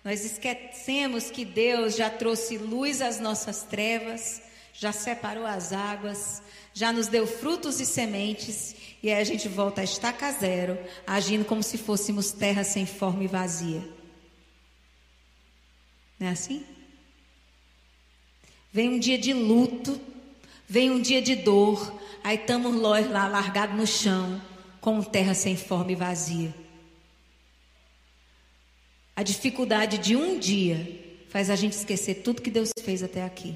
nós esquecemos que Deus já trouxe luz às nossas trevas, já separou as águas, já nos deu frutos e sementes, e aí a gente volta a estaca zero, agindo como se fôssemos terra sem forma e vazia. Não é assim? Vem um dia de luto, vem um dia de dor, aí estamos lá largados no chão, com terra sem forma e vazia. A dificuldade de um dia faz a gente esquecer tudo que Deus fez até aqui.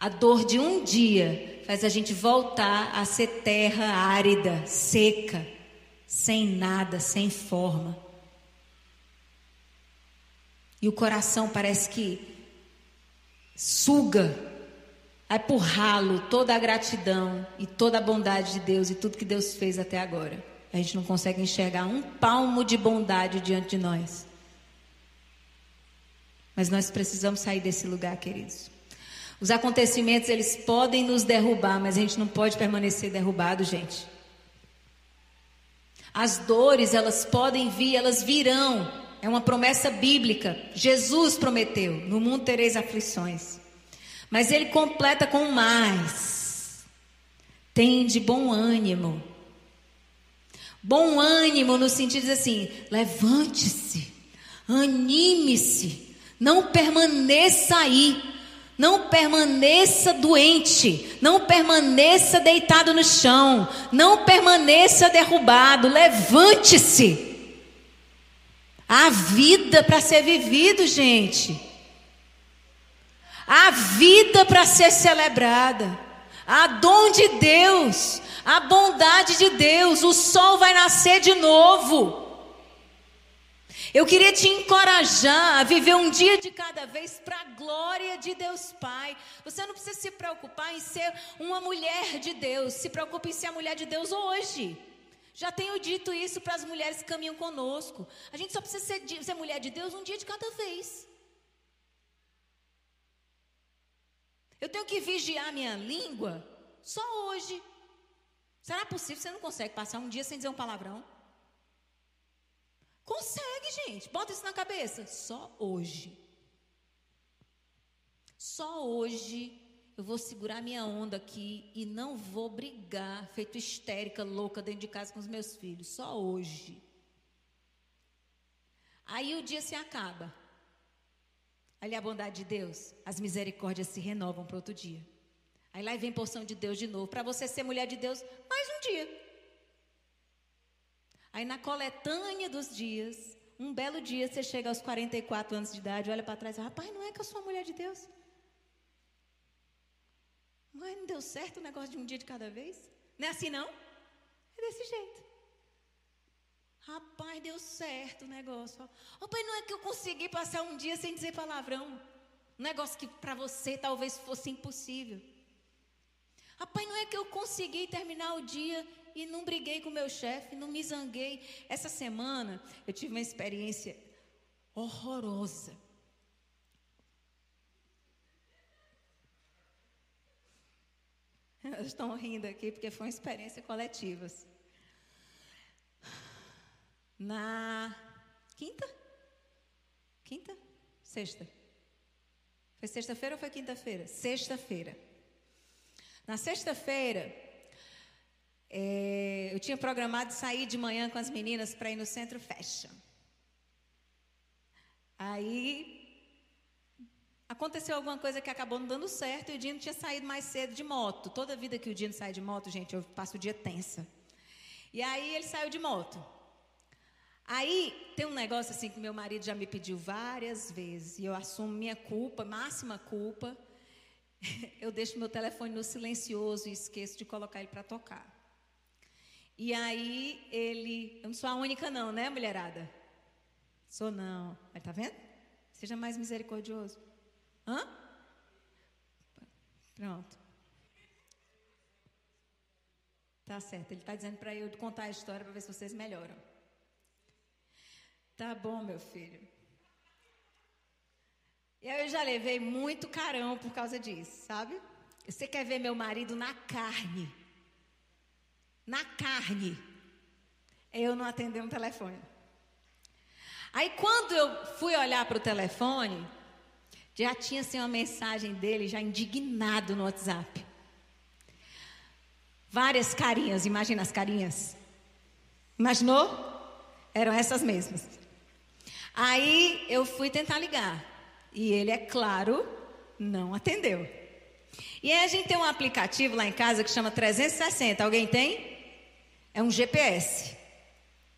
A dor de um dia faz a gente voltar a ser terra árida, seca, sem nada, sem forma. E o coração parece que suga, vai por ralo toda a gratidão e toda a bondade de Deus e tudo que Deus fez até agora. A gente não consegue enxergar um palmo de bondade diante de nós. Mas nós precisamos sair desse lugar, queridos. Os acontecimentos, eles podem nos derrubar, mas a gente não pode permanecer derrubado, gente. As dores, elas podem vir, elas virão. É uma promessa bíblica. Jesus prometeu: no mundo tereis aflições. Mas ele completa com mais. Tem de bom ânimo. Bom ânimo no sentido de assim: levante-se, anime-se, não permaneça aí. Não permaneça doente, não permaneça deitado no chão, não permaneça derrubado, levante-se. Há vida para ser vivido, gente. Há vida para ser celebrada. Há dom de Deus, a bondade de Deus, o sol vai nascer de novo. Eu queria te encorajar a viver um dia de cada vez para a glória de Deus Pai. Você não precisa se preocupar em ser uma mulher de Deus, se preocupe em ser a mulher de Deus hoje. Já tenho dito isso para as mulheres que caminham conosco. A gente só precisa ser, ser mulher de Deus um dia de cada vez. Eu tenho que vigiar minha língua só hoje. Será possível? Você não consegue passar um dia sem dizer um palavrão? Consegue, gente. Bota isso na cabeça. Só hoje. Só hoje eu vou segurar minha onda aqui e não vou brigar, feito histérica, louca dentro de casa com os meus filhos. Só hoje. Aí o dia se acaba. Ali a bondade de Deus, as misericórdias se renovam para outro dia. Aí lá vem porção de Deus de novo. Para você ser mulher de Deus, mais um dia. Aí na coletânea dos dias, um belo dia você chega aos 44 anos de idade, olha para trás e rapaz, não é que eu sou a mulher de Deus? Mas não deu certo o negócio de um dia de cada vez? Não é assim não? É desse jeito. Rapaz, deu certo o negócio. Rapaz, não é que eu consegui passar um dia sem dizer palavrão. Um negócio que para você talvez fosse impossível. Rapaz, não é que eu consegui terminar o dia e não briguei com meu chefe, não me zanguei. Essa semana eu tive uma experiência horrorosa. Estão rindo aqui porque foi uma experiência coletiva. Na quinta? Quinta? Sexta? Foi sexta-feira ou foi quinta-feira? Sexta-feira. Na sexta-feira, é, eu tinha programado sair de manhã com as meninas para ir no Centro Fashion. Aí aconteceu alguma coisa que acabou não dando certo e o Dino tinha saído mais cedo de moto. Toda vida que o Dino sai de moto, gente, eu passo o dia tensa. E aí ele saiu de moto. Aí tem um negócio assim que meu marido já me pediu várias vezes e eu assumo minha culpa, máxima culpa. <laughs> Eu deixo meu telefone no silencioso e esqueço de colocar ele para tocar. E aí ele, eu não sou a única não, né, mulherada? Sou não. Mas tá vendo? Seja mais misericordioso. Hã? Pronto. Tá certo. Ele está dizendo para eu contar a história para ver se vocês melhoram. Tá bom, meu filho. E eu já levei muito carão por causa disso, sabe? Você quer ver meu marido na carne? Na carne. Eu não atender um telefone. Aí quando eu fui olhar para o telefone, já tinha assim uma mensagem dele já indignado no WhatsApp. Várias carinhas, imagina as carinhas. Imaginou? Eram essas mesmas. Aí eu fui tentar ligar. E ele, é claro, não atendeu. E aí a gente tem um aplicativo lá em casa que chama 360. Alguém tem? É um GPS.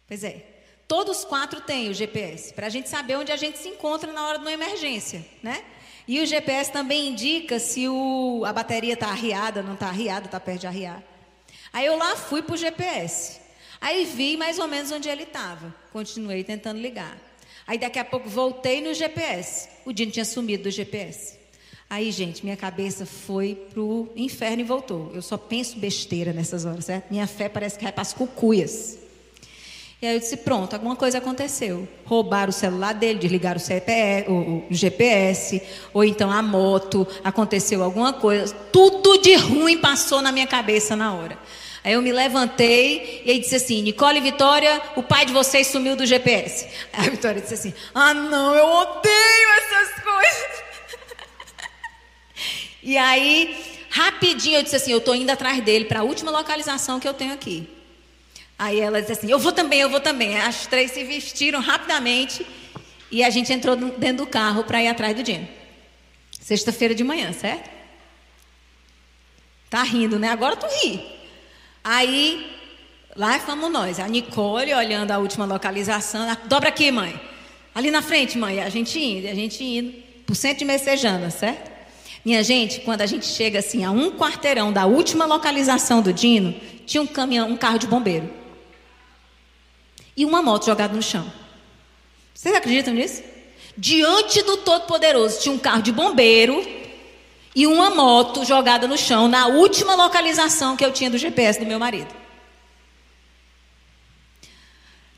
Pois é. Todos quatro têm o GPS, para a gente saber onde a gente se encontra na hora de uma emergência, né? E o GPS também indica se o, a bateria está arriada, não está arriada, está perto de arriar. Aí eu lá fui para o GPS. Aí vi mais ou menos onde ele estava. Continuei tentando ligar. Aí daqui a pouco voltei no GPS. O Dino tinha sumido do GPS. Aí, gente, minha cabeça foi pro inferno e voltou. Eu só penso besteira nessas horas, certo? Minha fé parece que vai para as cucuias. E aí eu disse: pronto, alguma coisa aconteceu. Roubaram o celular dele, desligaram o, CPS, o, GPS, ou então a moto, aconteceu alguma coisa. Tudo de ruim passou na minha cabeça na hora. Aí eu me levantei e ele disse assim: Nicole Vitória, o pai de vocês sumiu do GPS. Aí a Vitória disse assim: Ah, não, eu odeio essas coisas. E aí, rapidinho, eu disse assim: Eu estou indo atrás dele para a última localização que eu tenho aqui. Aí ela disse assim: Eu vou também, eu vou também. As três se vestiram rapidamente e a gente entrou dentro do carro para ir atrás do Dino. Sexta-feira de manhã, certo? Tá rindo, né? Agora tu ri. Aí, lá fomos nós, a Nicole olhando a última localização, dobra aqui, mãe. Ali na frente, mãe, a gente indo, a gente indo, por centro de Messejana, certo? Minha gente, quando a gente chega assim a um quarteirão da última localização do Dino, tinha um caminhão, um carro de bombeiro. E uma moto jogada no chão. Vocês acreditam nisso? Diante do Todo-Poderoso tinha um carro de bombeiro e uma moto jogada no chão na última localização que eu tinha do GPS do meu marido.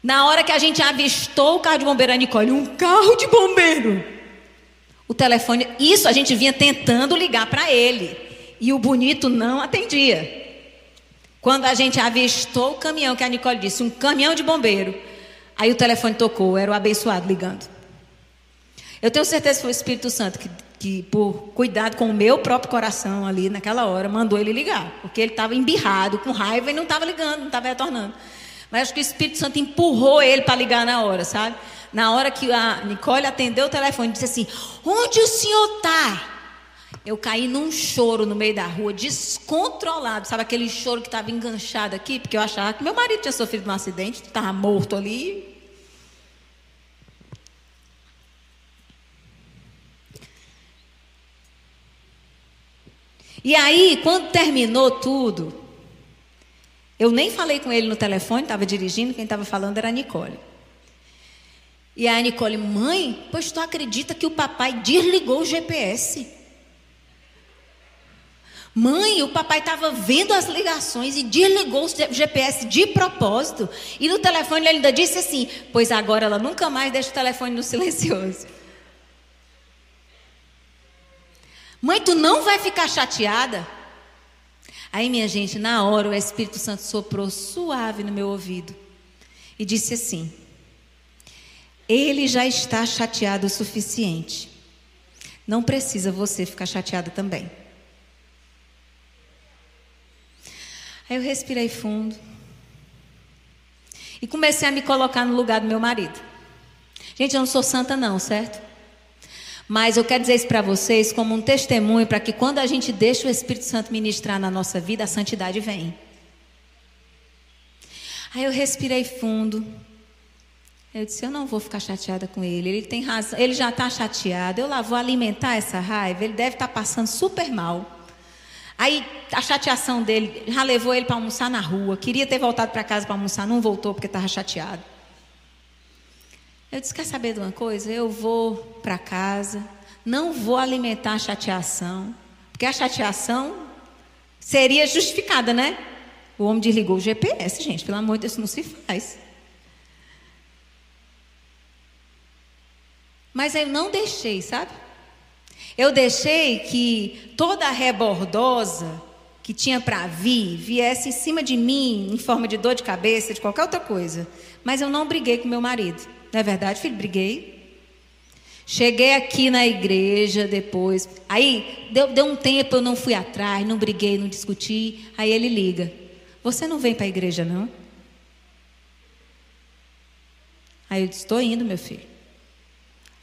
Na hora que a gente avistou o carro de bombeiro, a Nicole, um carro de bombeiro. O telefone, isso a gente vinha tentando ligar para ele. E o bonito não atendia. Quando a gente avistou o caminhão, que a Nicole disse, um caminhão de bombeiro. Aí o telefone tocou, era o abençoado ligando. Eu tenho certeza que foi o Espírito Santo que que por cuidado com o meu próprio coração ali naquela hora, mandou ele ligar, porque ele estava embirrado, com raiva e não estava ligando, não estava retornando. Mas acho que o Espírito Santo empurrou ele para ligar na hora, sabe? Na hora que a Nicole atendeu o telefone, disse assim: Onde o senhor está? Eu caí num choro no meio da rua, descontrolado, sabe aquele choro que estava enganchado aqui, porque eu achava que meu marido tinha sofrido um acidente, estava morto ali, E aí, quando terminou tudo, eu nem falei com ele no telefone, estava dirigindo, quem estava falando era a Nicole. E a Nicole, mãe, pois tu acredita que o papai desligou o GPS? Mãe, o papai estava vendo as ligações e desligou o GPS de propósito. E no telefone ele ainda disse assim: Pois agora ela nunca mais deixa o telefone no silencioso. Mãe, tu não vai ficar chateada? Aí, minha gente, na hora o Espírito Santo soprou suave no meu ouvido e disse assim: Ele já está chateado o suficiente. Não precisa você ficar chateada também. Aí eu respirei fundo. E comecei a me colocar no lugar do meu marido. Gente, eu não sou santa, não, certo? Mas eu quero dizer isso para vocês como um testemunho para que quando a gente deixa o Espírito Santo ministrar na nossa vida, a santidade vem. Aí eu respirei fundo. Eu disse: Eu não vou ficar chateada com ele. Ele tem razão. Ele já está chateado. Eu lá vou alimentar essa raiva. Ele deve estar tá passando super mal. Aí a chateação dele já levou ele para almoçar na rua. Queria ter voltado para casa para almoçar, não voltou porque estava chateado. Eu disse: Quer saber de uma coisa? Eu vou para casa, não vou alimentar a chateação, porque a chateação seria justificada, né? O homem desligou o GPS, gente, pelo amor de Deus, não se faz. Mas eu não deixei, sabe? Eu deixei que toda a rebordosa que tinha para vir viesse em cima de mim em forma de dor de cabeça, de qualquer outra coisa. Mas eu não briguei com meu marido. Não é verdade, filho? Briguei. Cheguei aqui na igreja depois. Aí deu, deu um tempo, eu não fui atrás, não briguei, não discuti. Aí ele liga: Você não vem para a igreja, não? Aí eu disse: Estou indo, meu filho.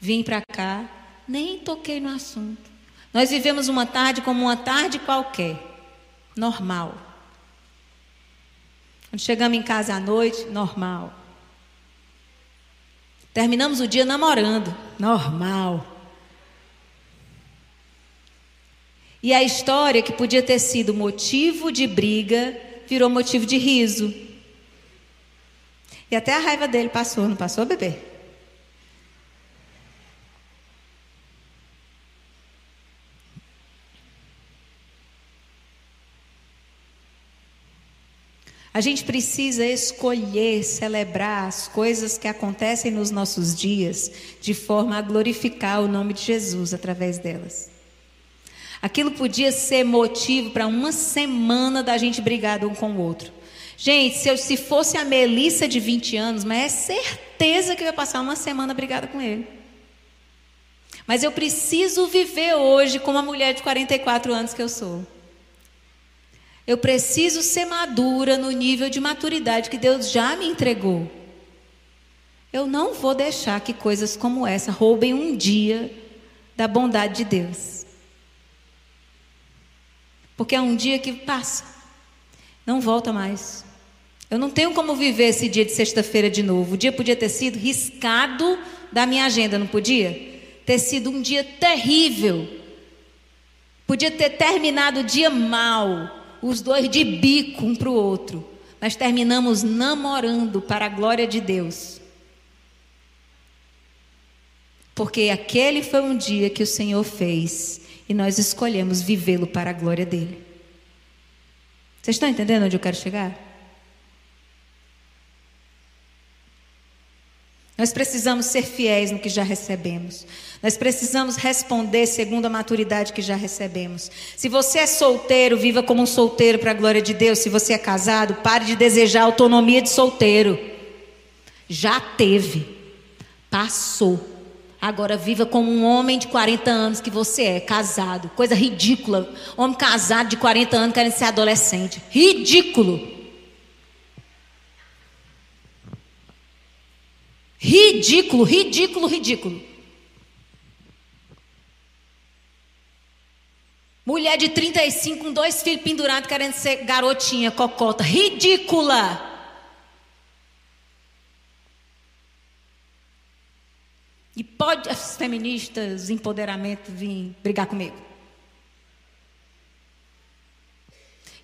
Vim para cá, nem toquei no assunto. Nós vivemos uma tarde como uma tarde qualquer, normal. Quando chegamos em casa à noite, normal. Terminamos o dia namorando, normal. E a história que podia ter sido motivo de briga virou motivo de riso. E até a raiva dele passou, não passou, bebê? A gente precisa escolher celebrar as coisas que acontecem nos nossos dias de forma a glorificar o nome de Jesus através delas. Aquilo podia ser motivo para uma semana da gente brigar um com o outro. Gente, se, eu, se fosse a Melissa de 20 anos, mas é certeza que eu ia passar uma semana brigada com ele. Mas eu preciso viver hoje como a mulher de 44 anos que eu sou. Eu preciso ser madura no nível de maturidade que Deus já me entregou. Eu não vou deixar que coisas como essa roubem um dia da bondade de Deus. Porque é um dia que passa, não volta mais. Eu não tenho como viver esse dia de sexta-feira de novo. O dia podia ter sido riscado da minha agenda, não podia? Ter sido um dia terrível. Podia ter terminado o dia mal os dois de bico um para o outro. Nós terminamos namorando para a glória de Deus. Porque aquele foi um dia que o Senhor fez e nós escolhemos vivê-lo para a glória dele. Vocês estão entendendo onde eu quero chegar? Nós precisamos ser fiéis no que já recebemos. Nós precisamos responder segundo a maturidade que já recebemos. Se você é solteiro, viva como um solteiro para a glória de Deus. Se você é casado, pare de desejar autonomia de solteiro. Já teve, passou. Agora viva como um homem de 40 anos que você é, casado. Coisa ridícula. Homem casado de 40 anos querendo ser adolescente. Ridículo. Ridículo, ridículo, ridículo. Mulher de 35 com dois filhos pendurados querendo ser garotinha, cocota. Ridícula. E pode as feministas, empoderamento, vir brigar comigo.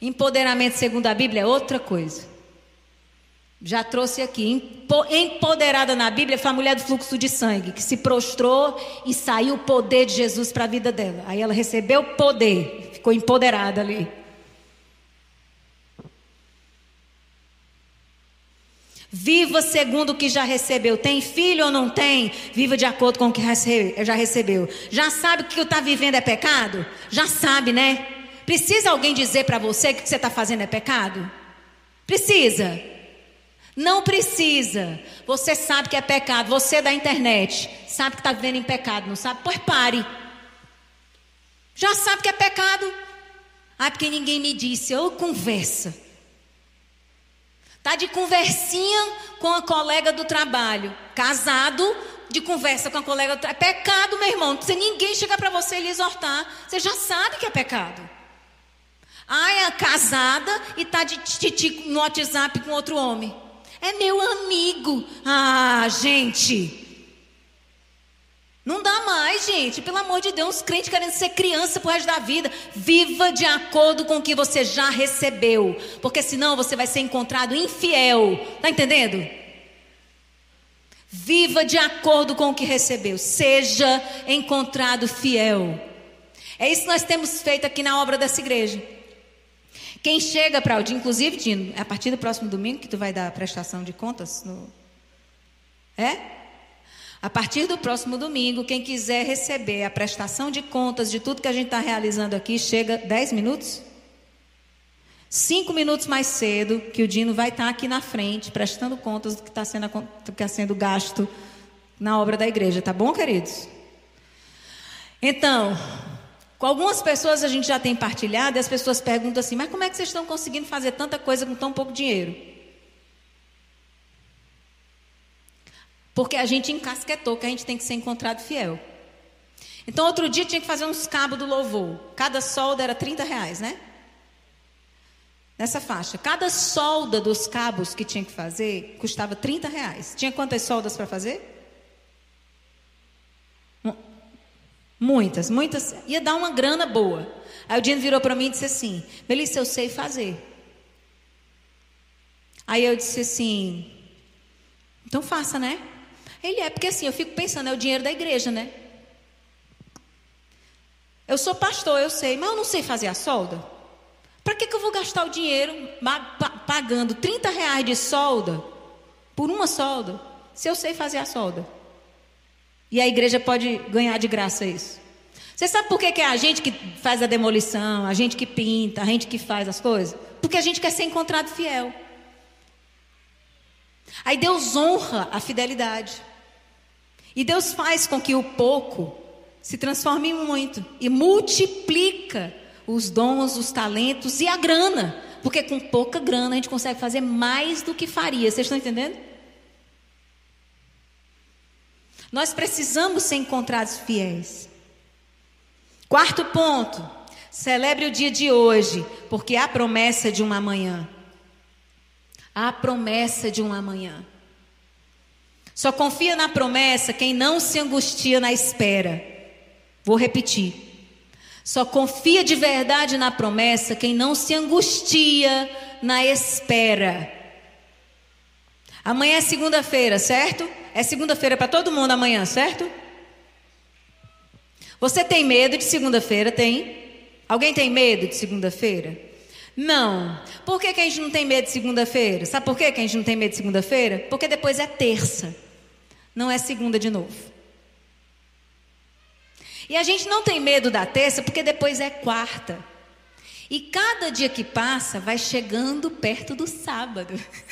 Empoderamento, segundo a Bíblia, é outra coisa. Já trouxe aqui. Empoderada na Bíblia foi a mulher do fluxo de sangue, que se prostrou e saiu o poder de Jesus para a vida dela. Aí ela recebeu poder, ficou empoderada ali. Viva segundo o que já recebeu. Tem filho ou não tem? Viva de acordo com o que já recebeu. Já sabe que o que está vivendo é pecado? Já sabe, né? Precisa alguém dizer para você que o que você está fazendo é pecado? Precisa. Não precisa. Você sabe que é pecado. Você da internet sabe que está vivendo em pecado, não sabe? Pois pare. Já sabe que é pecado. Ah, porque ninguém me disse. Ou conversa. Tá de conversinha com a colega do trabalho. Casado, de conversa com a colega do trabalho. É pecado, meu irmão. Se ninguém chegar para você e lhe exortar, você já sabe que é pecado. Ah, é casada e tá de titi no WhatsApp com outro homem. É meu amigo. Ah, gente. Não dá mais, gente. Pelo amor de Deus, crente querendo ser criança pro resto da vida. Viva de acordo com o que você já recebeu. Porque senão você vai ser encontrado infiel. Tá entendendo? Viva de acordo com o que recebeu. Seja encontrado fiel. É isso que nós temos feito aqui na obra dessa igreja. Quem chega para o dia, inclusive, Dino, é a partir do próximo domingo que tu vai dar a prestação de contas? No... É? A partir do próximo domingo, quem quiser receber a prestação de contas de tudo que a gente está realizando aqui, chega 10 minutos? Cinco minutos mais cedo, que o Dino vai estar tá aqui na frente, prestando contas do que está sendo, tá sendo gasto na obra da igreja, tá bom, queridos? Então, com algumas pessoas a gente já tem partilhado e as pessoas perguntam assim: mas como é que vocês estão conseguindo fazer tanta coisa com tão pouco dinheiro? Porque a gente encasquetou que a gente tem que ser encontrado fiel. Então, outro dia tinha que fazer uns cabos do louvor. Cada solda era 30 reais, né? Nessa faixa. Cada solda dos cabos que tinha que fazer custava 30 reais. Tinha quantas soldas para fazer? Muitas, muitas. Ia dar uma grana boa. Aí o Dino virou para mim e disse assim: Melissa, eu sei fazer. Aí eu disse assim: então faça, né? Ele é, porque assim, eu fico pensando, é o dinheiro da igreja, né? Eu sou pastor, eu sei, mas eu não sei fazer a solda. Para que, que eu vou gastar o dinheiro pagando 30 reais de solda por uma solda, se eu sei fazer a solda? E a igreja pode ganhar de graça isso. Você sabe por que, que é a gente que faz a demolição, a gente que pinta, a gente que faz as coisas? Porque a gente quer ser encontrado fiel. Aí Deus honra a fidelidade. E Deus faz com que o pouco se transforme em muito e multiplica os dons, os talentos e a grana. Porque com pouca grana a gente consegue fazer mais do que faria. Vocês estão entendendo? Nós precisamos ser encontrados fiéis. Quarto ponto. Celebre o dia de hoje, porque há promessa de um amanhã. Há promessa de um amanhã. Só confia na promessa quem não se angustia na espera. Vou repetir. Só confia de verdade na promessa quem não se angustia na espera. Amanhã é segunda-feira, certo? É segunda-feira para todo mundo amanhã, certo? Você tem medo de segunda-feira? Tem? Alguém tem medo de segunda-feira? Não. Por que, que a gente não tem medo de segunda-feira? Sabe por que, que a gente não tem medo de segunda-feira? Porque depois é terça não é segunda de novo. E a gente não tem medo da terça porque depois é quarta. E cada dia que passa vai chegando perto do sábado. <laughs>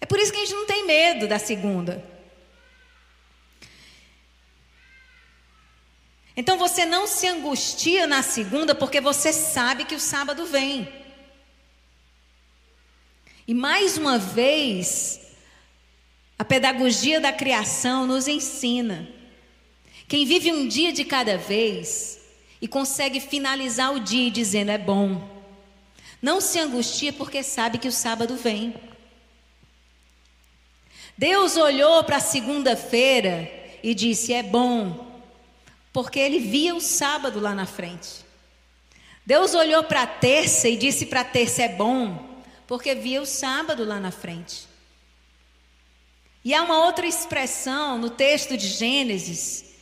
É por isso que a gente não tem medo da segunda. Então você não se angustia na segunda porque você sabe que o sábado vem. E mais uma vez, a pedagogia da criação nos ensina. Quem vive um dia de cada vez e consegue finalizar o dia dizendo é bom, não se angustia porque sabe que o sábado vem. Deus olhou para a segunda-feira e disse: é bom, porque ele via o sábado lá na frente. Deus olhou para a terça e disse para a terça: é bom, porque via o sábado lá na frente. E há uma outra expressão no texto de Gênesis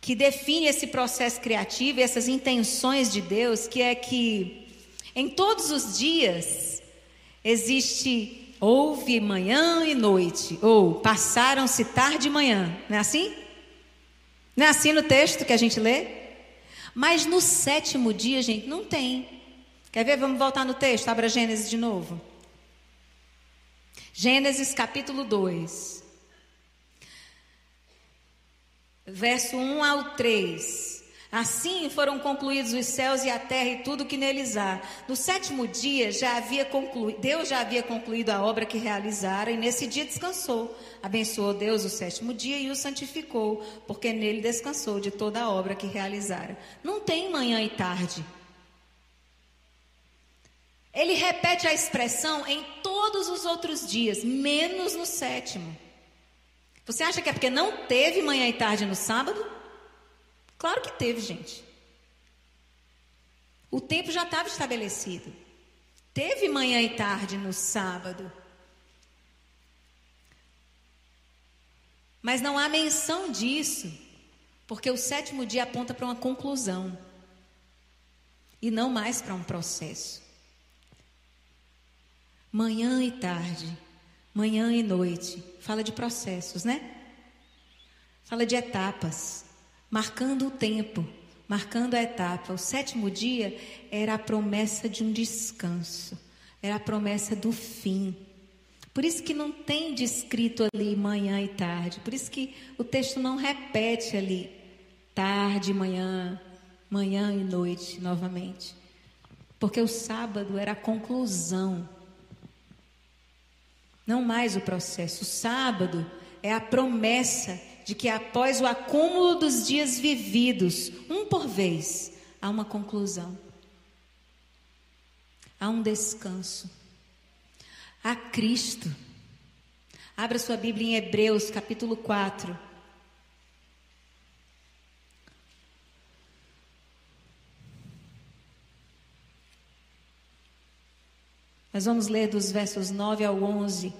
que define esse processo criativo, essas intenções de Deus, que é que em todos os dias existe houve manhã e noite, ou passaram-se tarde e manhã, não é assim? Não é assim no texto que a gente lê? Mas no sétimo dia, gente, não tem. Quer ver? Vamos voltar no texto, abra Gênesis de novo. Gênesis capítulo 2 verso 1 ao 3. Assim foram concluídos os céus e a terra e tudo que neles há. No sétimo dia já havia concluído, Deus já havia concluído a obra que realizara e nesse dia descansou. Abençoou Deus o sétimo dia e o santificou, porque nele descansou de toda a obra que realizara. Não tem manhã e tarde. Ele repete a expressão em todos os outros dias, menos no sétimo. Você acha que é porque não teve manhã e tarde no sábado? Claro que teve, gente. O tempo já estava estabelecido. Teve manhã e tarde no sábado. Mas não há menção disso, porque o sétimo dia aponta para uma conclusão e não mais para um processo. Manhã e tarde manhã e noite. Fala de processos, né? Fala de etapas, marcando o tempo, marcando a etapa. O sétimo dia era a promessa de um descanso, era a promessa do fim. Por isso que não tem descrito ali manhã e tarde. Por isso que o texto não repete ali tarde, manhã, manhã e noite novamente. Porque o sábado era a conclusão não mais o processo. O sábado é a promessa de que após o acúmulo dos dias vividos, um por vez, há uma conclusão. Há um descanso. Há Cristo. Abra sua Bíblia em Hebreus, capítulo 4. Nós vamos ler dos versos 9 ao 11.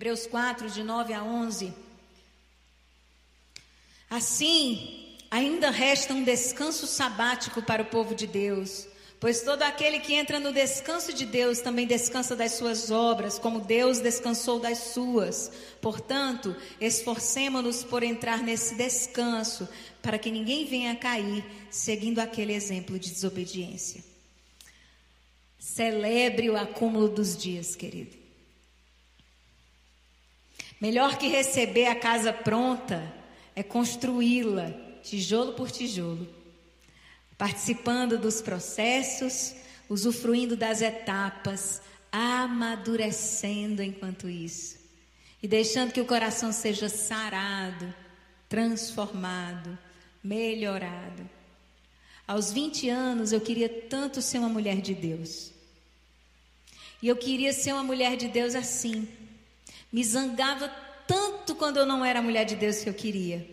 Hebreus 4, de 9 a 11. Assim, ainda resta um descanso sabático para o povo de Deus. Pois todo aquele que entra no descanso de Deus também descansa das suas obras, como Deus descansou das suas. Portanto, esforcemo-nos por entrar nesse descanso, para que ninguém venha cair, seguindo aquele exemplo de desobediência. Celebre o acúmulo dos dias, querido. Melhor que receber a casa pronta é construí-la, tijolo por tijolo participando dos processos, usufruindo das etapas, amadurecendo enquanto isso e deixando que o coração seja sarado, transformado, melhorado. Aos 20 anos eu queria tanto ser uma mulher de Deus. E eu queria ser uma mulher de Deus assim. Me zangava tanto quando eu não era a mulher de Deus que eu queria.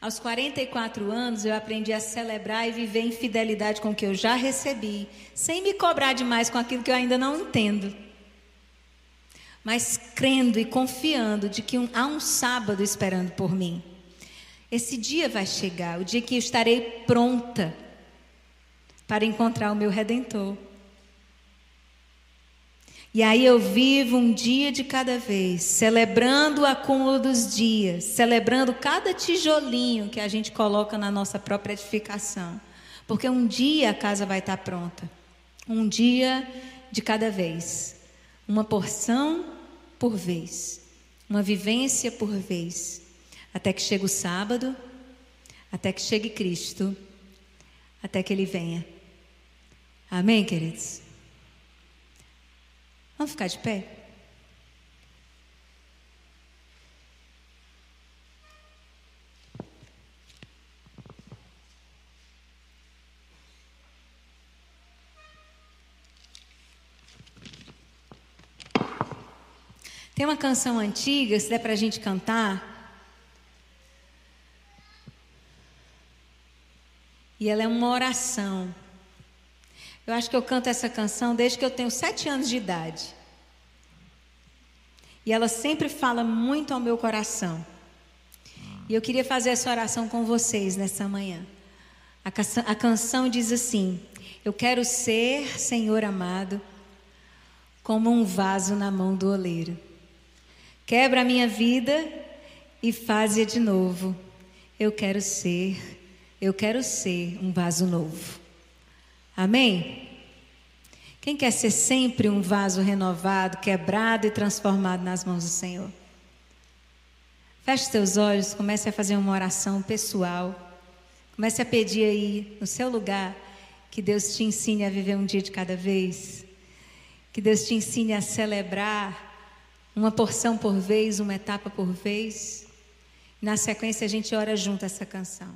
Aos 44 anos, eu aprendi a celebrar e viver em fidelidade com o que eu já recebi, sem me cobrar demais com aquilo que eu ainda não entendo. Mas crendo e confiando de que um, há um sábado esperando por mim. Esse dia vai chegar, o dia que eu estarei pronta para encontrar o meu redentor. E aí eu vivo um dia de cada vez, celebrando o acúmulo dos dias, celebrando cada tijolinho que a gente coloca na nossa própria edificação. Porque um dia a casa vai estar pronta. Um dia de cada vez. Uma porção por vez. Uma vivência por vez. Até que chegue o sábado, até que chegue Cristo, até que Ele venha. Amém, queridos? Vamos ficar de pé? Tem uma canção antiga, se der para a gente cantar. E ela é uma oração. Eu acho que eu canto essa canção desde que eu tenho sete anos de idade. E ela sempre fala muito ao meu coração. E eu queria fazer essa oração com vocês nessa manhã. A canção, a canção diz assim: Eu quero ser, Senhor amado, como um vaso na mão do oleiro. Quebra a minha vida e faz-a de novo. Eu quero ser, eu quero ser um vaso novo. Amém? Quem quer ser sempre um vaso renovado, quebrado e transformado nas mãos do Senhor? Feche seus olhos, comece a fazer uma oração pessoal. Comece a pedir aí, no seu lugar, que Deus te ensine a viver um dia de cada vez. Que Deus te ensine a celebrar uma porção por vez, uma etapa por vez. Na sequência, a gente ora junto essa canção.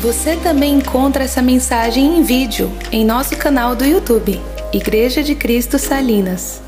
Você também encontra essa mensagem em vídeo em nosso canal do YouTube, Igreja de Cristo Salinas.